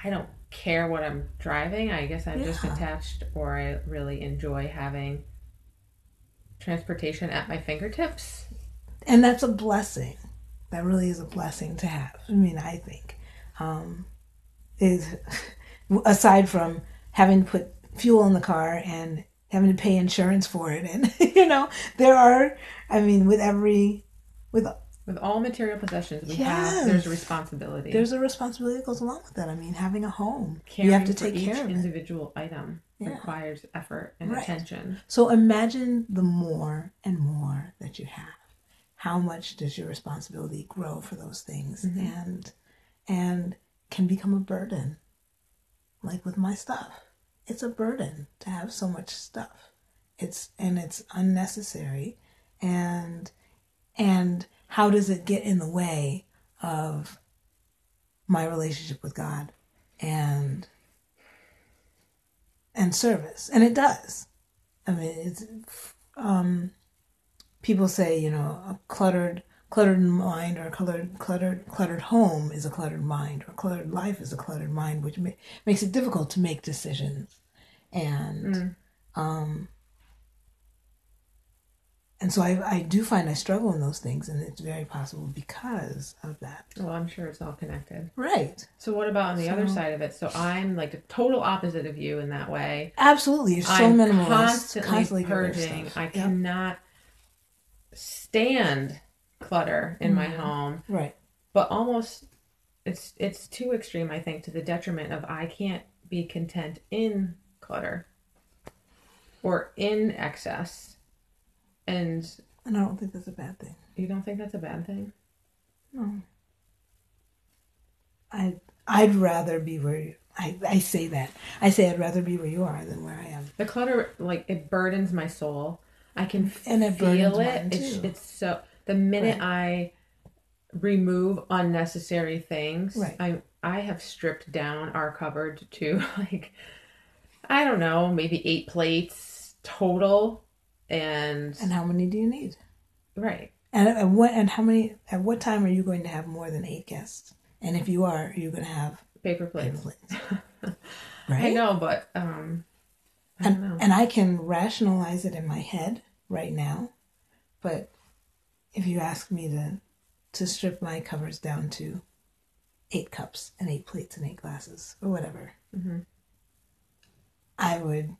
I don't care what I'm driving. I guess I'm just attached or I really enjoy having transportation at my fingertips. and that's a blessing that really is a blessing to have i mean i think um is aside from having to put fuel in the car and having to pay insurance for it and you know there are i mean with every with With all material possessions we Yes. have, there's a responsibility. there's a responsibility that goes along with that i mean having a home Caring you have to take each care of it individual item Yeah. requires effort and Right. attention. So imagine the more and more that you have. How much does your responsibility grow for those things mm-hmm. and and can become a burden? Like with my stuff. It's a burden to have so much stuff. It's and it's unnecessary and and how does it get in the way of my relationship with God and and service? And it does. I mean it's um people say you know a cluttered cluttered mind or a cluttered cluttered cluttered home is a cluttered mind or cluttered life is a cluttered mind which ma- makes it difficult to make decisions. And um and so I, I do find I struggle in those things, and it's very possible because of that. Well, I'm sure it's all connected. Right. So what about on the other side of it? So I'm like the total opposite of you in that way. Absolutely. You're so I'm minimalist. constantly, Constantly getting rid of purging. I Yep. cannot stand clutter in my Mm-hmm. home, Right. but almost it's it's too extreme. I think to the detriment of I can't be content in clutter or in excess. And And I don't think that's a bad thing. you don't think that's a bad thing? No. I I'd rather be where you, I I say that. I say I'd rather be where you are than where I am. The clutter, like it burdens my soul. I can And it feel it. It's, too. it's so. The minute I remove unnecessary things, Right. I I have stripped down our cupboard to like, I don't know, maybe eight plates total, and, And how many do you need? right. And at what and how many at what time are you going to have more than eight guests? And if you are, you're you going to have Paper plates. plates? I know, but um, I don't And know. and I can rationalize it in my head right now, but if you ask me to to strip my covers down to eight cups and eight plates and eight glasses or whatever, Mhm. I would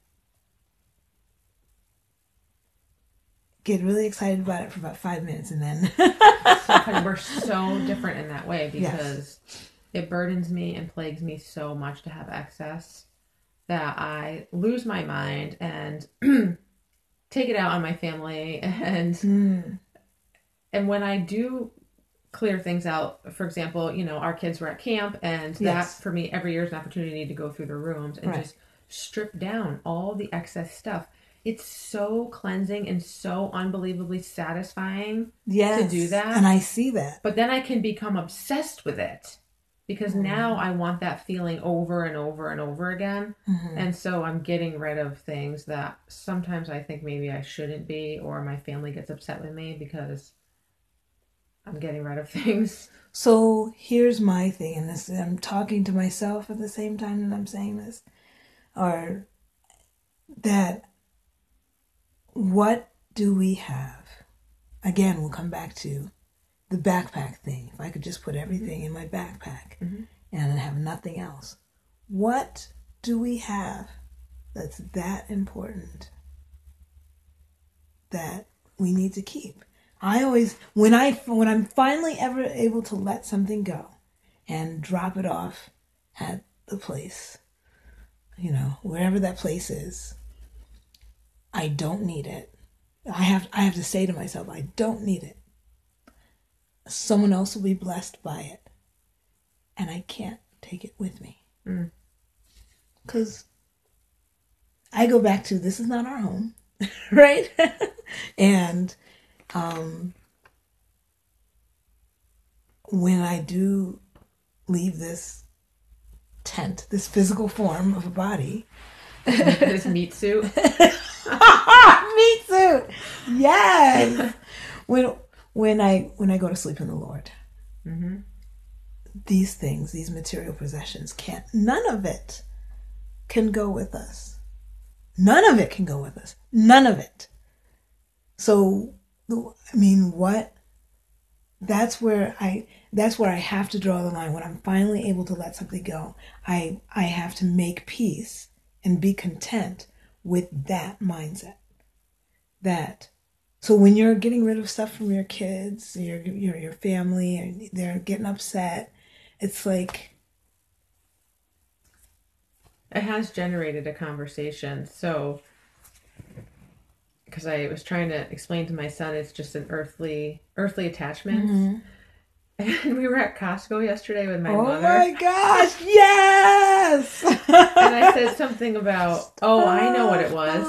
get really excited about it for about five minutes and then we're so different in that way because it burdens me and plagues me so much to have excess that I lose my mind and take it out on my family and Mm, and when I do clear things out, for example, you know, our kids were at camp and that for me every year is an opportunity to go through the rooms and Right. just strip down all the excess stuff. It's so cleansing and so unbelievably satisfying yes, do that. and I see that. but then I can become obsessed with it because Mm. now I want that feeling over and over and over again. Mhm. And so I'm getting rid of things that sometimes I think maybe I shouldn't be, or my family gets upset with me because I'm getting rid of things. So here's my thing, and this I'm talking to myself at the same time that I'm saying this, or that what do we have? Again, we'll come back to the backpack thing. If I could just put everything in my backpack Mhm. and have nothing else, what do we have that's that important that we need to keep? I always when I when I'm finally ever able to let something go and drop it off at the place, you know, wherever that place is, I don't need it. I have I have to say to myself, I don't need it. Someone else will be blessed by it. And I can't take it with me. Mm. Cuz I go back to this is not our home, right? and um, when I do leave this tent, this physical form of a body, this meat suit. meat suit, yes. when when I when I go to sleep in the Lord, hmm these things, these material possessions, can't. None of it can go with us. None of it can go with us. None of it. So, I mean, what? That's where I. That's where I have to draw the line. When I'm finally able to let something go, I I have to make peace and be content with that mindset. That. So when you're getting rid of stuff from your kids, your your your family, and they're getting upset, it's like It has generated a conversation. So, because I was trying to explain to my son, it's just an earthly, earthly attachment. Mm-hmm. And we were at Costco yesterday with my oh mother, Oh my gosh, yes! and I said something about, oh, I know what it was.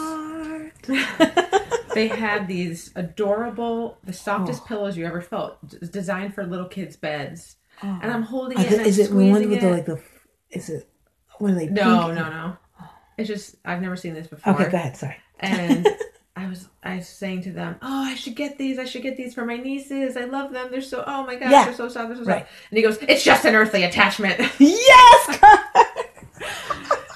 They had these adorable, the softest Oh. pillows you ever felt, designed for little kids' beds. Oh. And I'm holding it. and I'm is it one with it. the like the? Is it? What are they? No, no, no. It's just I've never seen this before. Okay, go ahead. Sorry. and I was I was saying to them, "Oh, I should get these. I should get these for my nieces. I love them. They're so oh my gosh, Yeah. they're so soft. They're so Right. And he goes, "It's just an earthly attachment." Yes.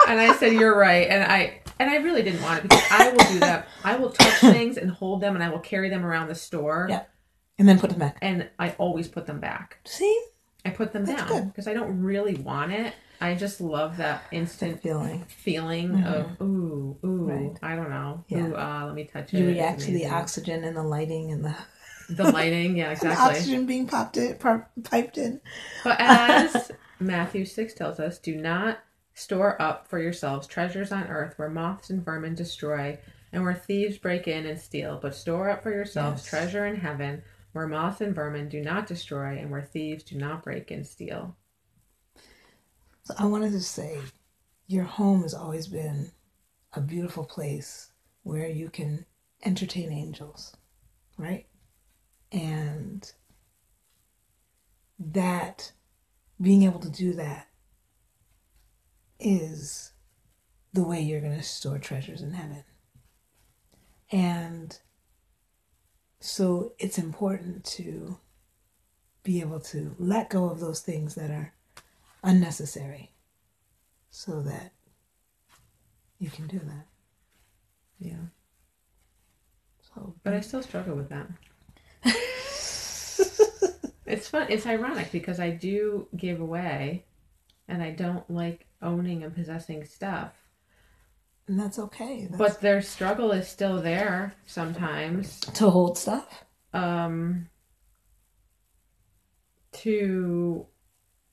and I said, "You're right." And I and I really didn't want it because I will do that. I will touch things and hold them, and I will carry them around the store. Yeah. And then put them back. And I always put them back. See? I put them That's down because I don't really want it. I just love that instant Feeling. feeling of ooh, ooh. Mm-hmm. Right. I don't know. Yeah. Ooh, uh, let me touch it. You react to the oxygen and the lighting and the, the lighting. Yeah, exactly. oxygen being popped in, piped in. But as Matthew 6 tells us, do not store up for yourselves treasures on earth where moths and vermin destroy and where thieves break in and steal, but store up for yourselves Yes. treasure in heaven where moths and vermin do not destroy and where thieves do not break and steal. So I wanted to say, your home has always been a beautiful place where you can entertain angels, right? And that being able to do that is the way you're going to store treasures in heaven. And so it's important to be able to let go of those things that are unnecessary so that you can do that. Yeah. So, But I still struggle with that. it's fun. It's ironic because I do give away and I don't like owning and possessing stuff. and that's okay. That's But their struggle is still there sometimes. to hold stuff. Um to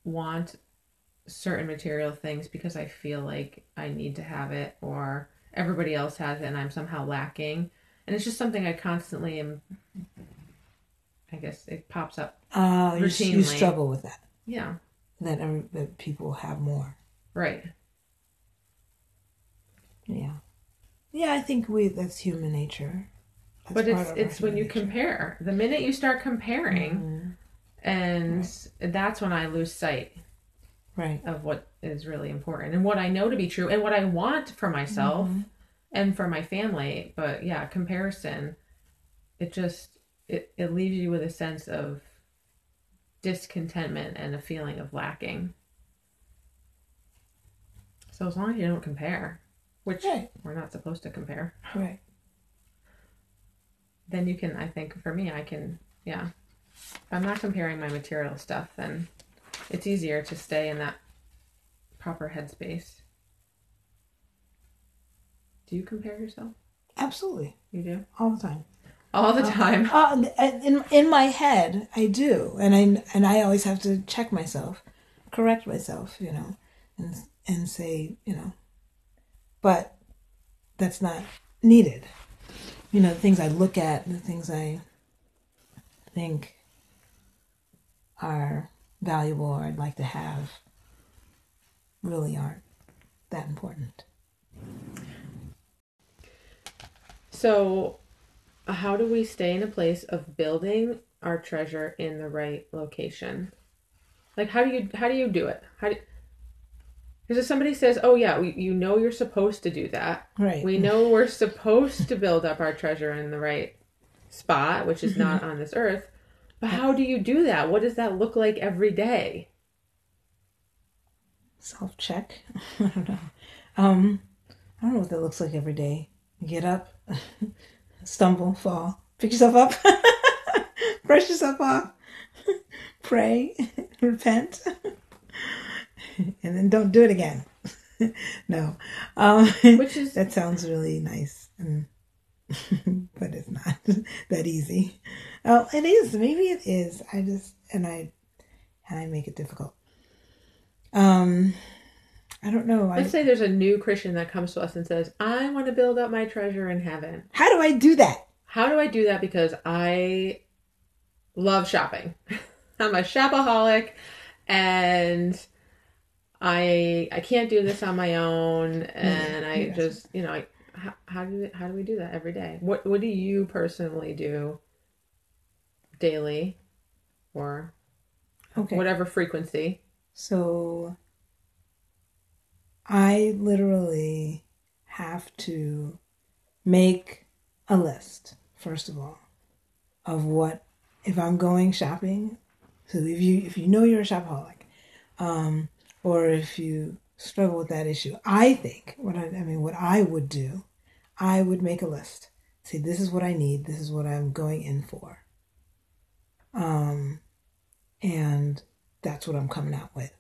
want certain material things because I feel like I need to have it or everybody else has it and I'm somehow lacking. And it's just something I constantly am I guess it pops up. Uh, you, you struggle with that. Yeah. That, every, that people have more. Right. Yeah. Yeah, I think we that's human nature. That's but it's it's when you nature. compare. The minute you start comparing Mhm. and that's when I lose sight Right. of what is really important and what I know to be true and what I want for myself Mm-hmm. and for my family. But yeah, comparison, it just it, it leaves you with a sense of discontentment and a feeling of lacking. So as long as you don't compare, which Right. we're not supposed to compare, Right. then you can I think for me I can yeah. If I'm not comparing my material stuff, then it's easier to stay in that proper headspace. Do you compare yourself? Absolutely. You do? All the time. All the time. Uh, in in my head, I do, and I and I always have to check myself, correct myself, you know, and and say, you know, but that's not needed. You know, the things I look at, the things I think are valuable or I'd like to have, really aren't that important. So, how do we stay in a place of building our treasure in the right location? Like, how do you how do you do it? How do because if somebody says, "Oh yeah, we, you know you're supposed to do that," Right. we know we're supposed to build up our treasure in the right spot, which is not on this earth. But how do you do that? What does that look like every day? self check. I don't know. Um, I don't know what that looks like every day. Get up, stumble, fall, pick yourself up, brush yourself off, pray, repent, and then don't do it again. no, um, Which is that sounds really nice, and, but it's not that easy. Oh, it is. Maybe it is. I just and I and I make it difficult. Um, I don't know. I, let's say there's a new Christian that comes to us and says, "I want to build up my treasure in heaven." how do I do that? How do I do that? Because I love shopping. I'm a shopaholic, and I I can't do this on my own. And I just you know I, how, how do how do we do that every day? What what do you personally do daily, or Okay. whatever frequency? So I literally have to make a list, first of all, of what if I'm going shopping. So if you if you know you're a shopaholic, um, or if you struggle with that issue. I think what I, I mean, what I would do, I would make a list. Say, this is what I need. This is what I'm going in for. Um, and that's what I'm coming out with.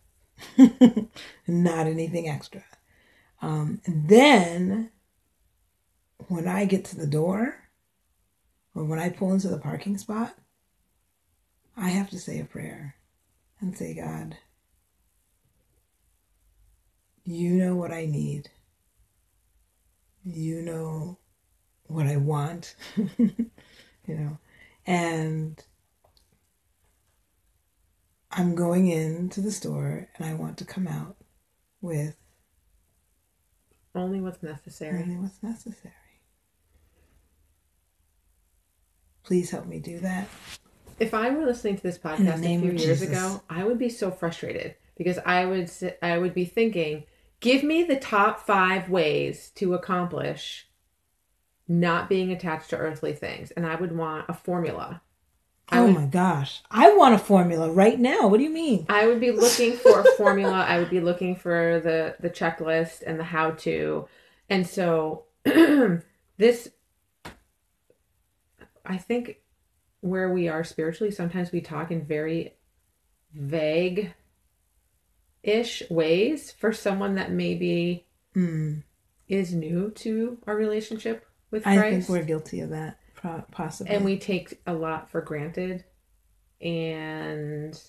Not anything extra. Um, and then when I get to the door or when I pull into the parking spot, I have to say a prayer and say, God, you know what I need. You know what I want, you know, and I'm going into the store and I want to come out with Only what's necessary. only what's necessary. Please help me do that. If I were listening to this podcast a few years Jesus. ago, I would be so frustrated because I would I would be thinking, give me the top five ways to accomplish not being attached to earthly things, and I would want a formula. I oh would my gosh. I want a formula right now. What do you mean? I would be looking for a formula. I would be looking for the the checklist and the how to. And so this I think where we are spiritually, sometimes we talk in very vague ish ways for someone that maybe Mm, is new to our relationship with Christ. I think we're guilty of that, pro- possibly. and we take a lot for granted and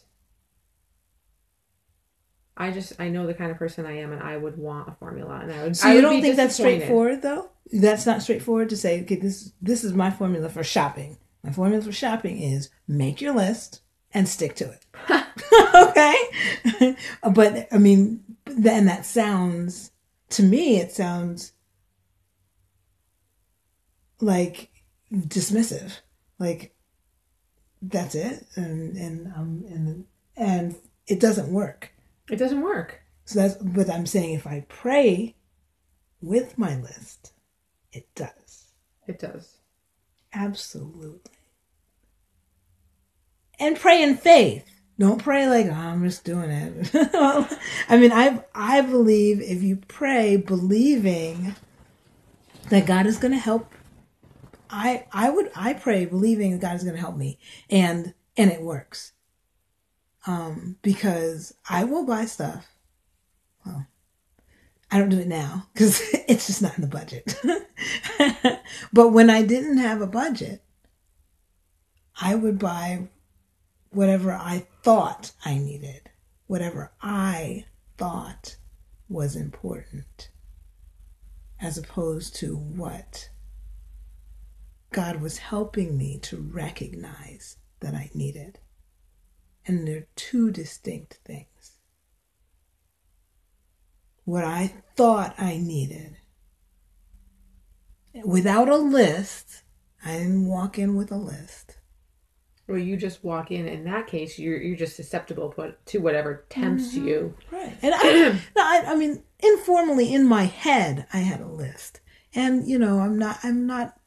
i just i know the kind of person i am and i would want a formula and i would so I you would don't think that's straightforward, though? That's not straightforward to say, okay, this this is my formula for shopping. My formula for shopping is make your list and stick to it. okay, but I mean, then that sounds to me, it sounds like dismissive. Like that's it, and and um and and it doesn't work. it doesn't work So that's but I'm saying if I pray with my list, it does. it does Absolutely. And pray in faith. Don't pray like oh, I'm just doing it. I mean, I I believe if you pray believing that God is going to help, I I would I pray believing God is going to help me, and and it works. Um, because I will buy stuff. Well, I don't do it now because it's just not in the budget. but when I didn't have a budget, I would buy whatever I thought I needed, whatever I thought was important, as opposed to what God was helping me to recognize that I needed. And they're two distinct things. What I thought I needed without a list, I didn't walk in with a list. well you just walk in in that case you're you're just susceptible to- whatever tempts Mm-hmm. you Right. And I, I, I mean, informally in my head, I had a list. And, you know, I'm not, I'm not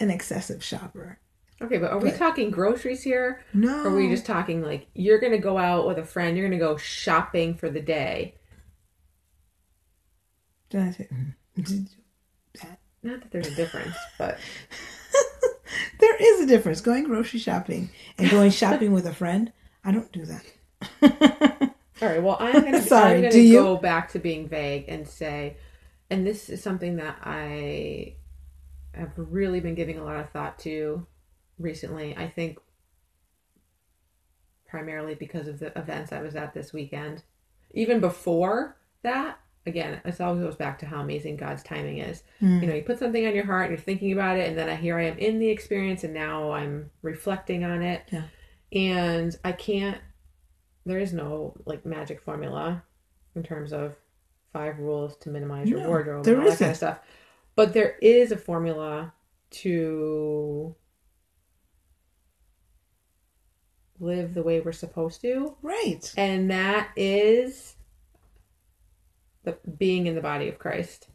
an excessive shopper. okay but are we talking groceries here No. or are we just talking like you're gonna go out with a friend you're gonna go shopping for the day Did I say- mm-hmm. Did- not that there's a difference but there is a difference. Going grocery shopping and going shopping with a friend, I don't do that. All right. Well, I'm gonna Sorry, do you? go back to being vague and say, and this is something that I have really been giving a lot of thought to recently. I think primarily because of the events I was at this weekend. Even before that, again, it all goes back to how amazing God's timing is. Hmm. You know, you put something on your heart, and you're thinking about it, and then I here I am in the experience, and now I'm reflecting on it. Yeah. And I can't. There is no like magic formula in terms of five rules to minimize your No, wardrobe there and all that kind of stuff. But there is a formula to live the way we're supposed to Right. and that is the being in the body of Christ.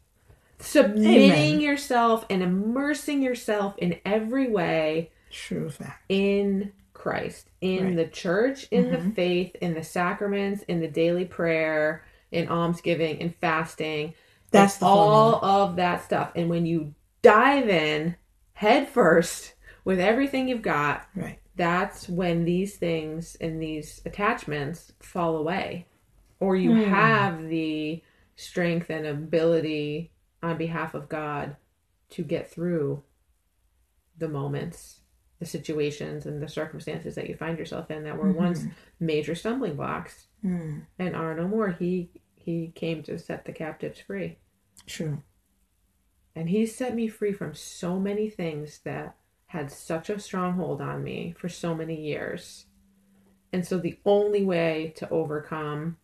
Submitting Amen. yourself and immersing yourself in every way True fact. in Christ, in Right. the church, in the Mhm. faith, in the sacraments, in the daily prayer, in almsgiving in fasting. That's all formula. of that stuff. And when you dive in head first with everything you've got, Right. that's when these things and these attachments fall away. Or you Hmm. have the strength and ability on behalf of God to get through the moments, the situations, and the circumstances that you find yourself in that were once major stumbling blocks Hmm. and are no more. He he came to set the captives free. True. And he set me free from so many things that had such a stronghold on me for so many years. And so the only way to overcome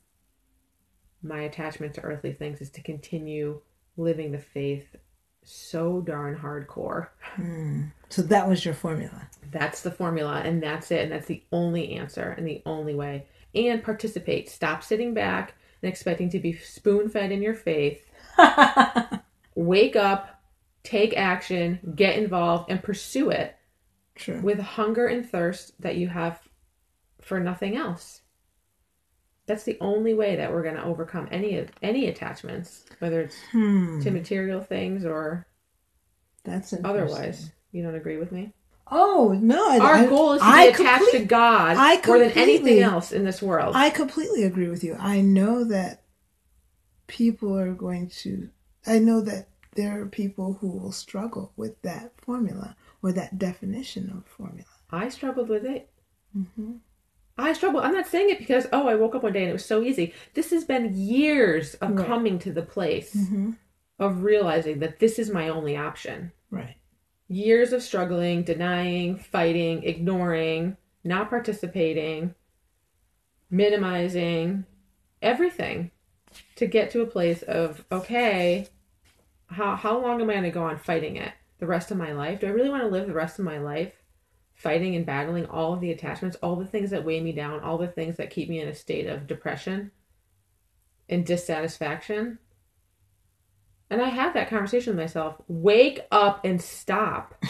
my attachment to earthly things is to continue living the faith so darn hardcore. Hmm. So that was your formula. That's the formula, and that's it. And that's the only answer and the only way. And participate. Stop sitting back and expecting to be spoon fed in your faith. Wake up, take action, get involved, and pursue it True. with hunger and thirst that you have for nothing else. That's the only way that we're going to overcome any of any attachments, whether it's Hmm. to material things or That's otherwise. You don't agree with me? Oh no! I, Our I- goal is to I be attached to God more than anything else in this world. I completely agree with you. I know that people are going to. I know that there are people who will struggle with that formula or that definition of formula. I struggled with it. I struggled. I'm not saying it because oh, I woke up one day and it was so easy. This has been years of Right. coming to the place Mm-hmm. of realizing that this is my only option. Right. Years of struggling, denying, fighting, ignoring, not participating, minimizing, everything to get to a place of okay, how how long am I going to go on fighting it? The rest of my life? Do I really want to live the rest of my life fighting and battling all of the attachments, all the things that weigh me down, all the things that keep me in a state of depression and dissatisfaction? And I have that conversation with myself. Wake up and stop.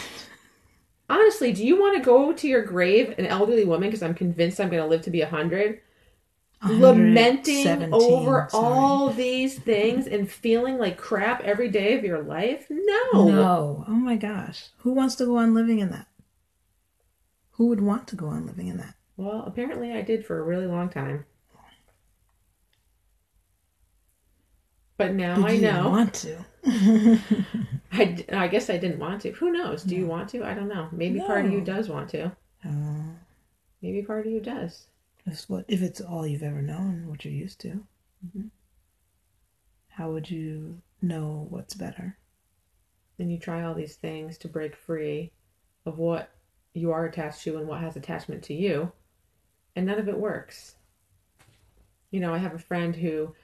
Honestly, do you want to go to your grave, an elderly woman, because I'm convinced I'm going to live to be a 100, lamenting over sorry. all these things and feeling like crap every day of your life? No. No. Oh my gosh. Who wants to go on living in that? Who would want to go on living in that? Well, apparently I did for a really long time. But now Did I you know. want to? I guess I didn't want to. Who knows? Do you want to? I don't know. Maybe part of you does want to. Uh, Maybe part of you does. That's what if it's all you've ever known, what you're used to. Mm-hmm. How would you know what's better? Then you try all these things to break free of what you are attached to and what has attachment to you, and none of it works. You know, I have a friend who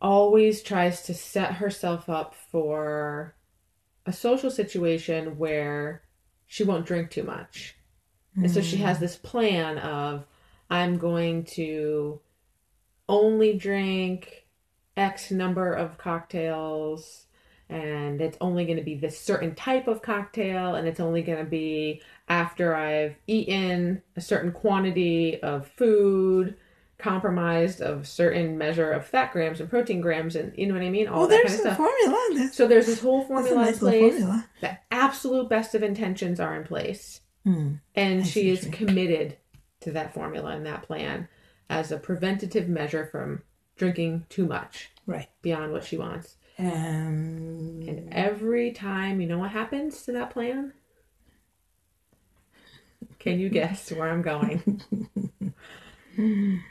always tries to set herself up for a social situation where she won't drink too much. And so she has this plan of I'm going to only drink X number of cocktails and it's only going to be this certain type of cocktail and it's only going to be after I've eaten a certain quantity of food compromised of certain measure of fat grams and protein grams and you know what I mean all well, that there's kind of stuff. formula. That's, So there's this whole formula nice in place. formula. The absolute best of intentions are in place. Hmm. And I she is committed to that formula and that plan as a preventative measure from drinking too much Right. beyond what she wants. Um, And every time, you know what happens to that plan? Can you guess where I'm going?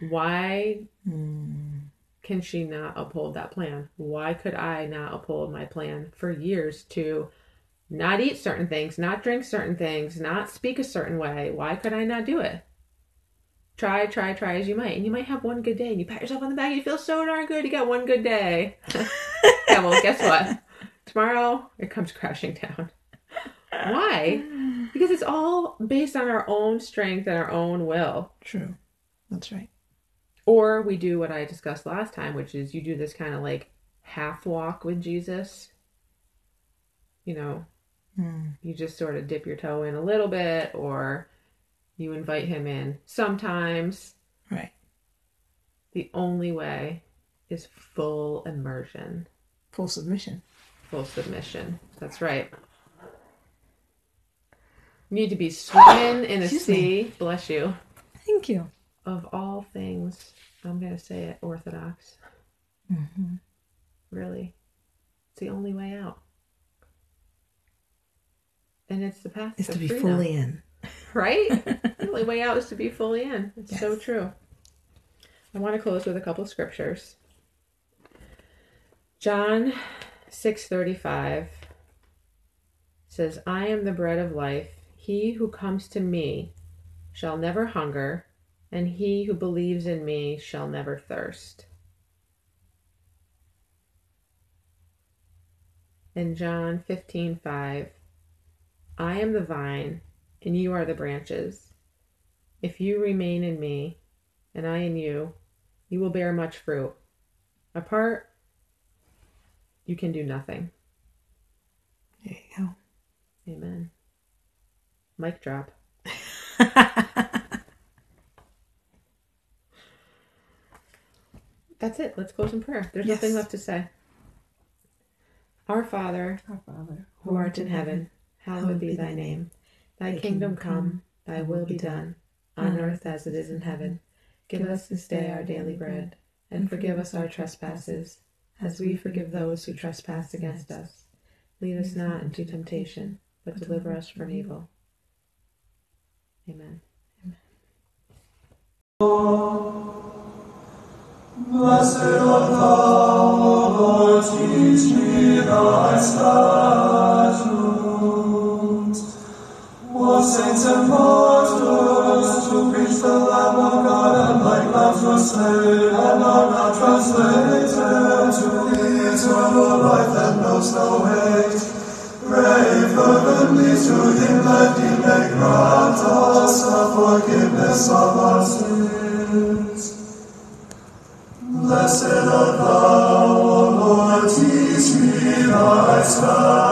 Why can she not uphold that plan? Why could I not uphold my plan for years to not eat certain things, not drink certain things, not speak a certain way? Why could I not do it? Try, try, try as you might. And you might have one good day and you pat yourself on the back and you feel so darn good. You got one good day. yeah, well, guess what? Tomorrow it comes crashing down. Why? Because it's all based on our own strength and our own will. true. That's right. Or we do what I discussed last time, which is you do this kind of like half walk with Jesus. You know, Hmm. you just sort of dip your toe in a little bit, or you invite him in sometimes, Right. The only way is full immersion, Full submission. full submission. That's right. You need to be swimming in a Excuse sea, bless you, Thank you. of all things. I'm going to say it orthodox. Mm-hmm. Really. It's the only way out. And it's the path Is to, be freedom. fully in. right? the only way out is to be fully in. It's so true. I want to close with a couple of scriptures. John 6:35 says, "I am the bread of life. He who comes to me shall never hunger, and he who believes in me shall never thirst." In John 15:5, I am the vine, and you are the branches. If you remain in me, and I in you, you will bear much fruit. Apart, you can do nothing. There you go. Amen. Mic drop. That's it. Let's close in prayer. There's nothing left to say. Our Father, Our Father, who art in heaven, hallowed be thy name. Thy kingdom come, thy will be done, on earth as it is in heaven. Give us this day our daily bread, and forgive us our trespasses, as we forgive those who trespass against us. Lead us not into temptation, but deliver us from evil. Amen. Blessed art thou, O Lord, teach me thy statutes saints and pastors, to preach the Lamb of God and like lambs were slain, and are now translated to the eternal life that knows no hate. Pray fervently to Him that He may grant us the forgiveness of our sins. Blessed art Thou, O Lord, teach me Thy stand.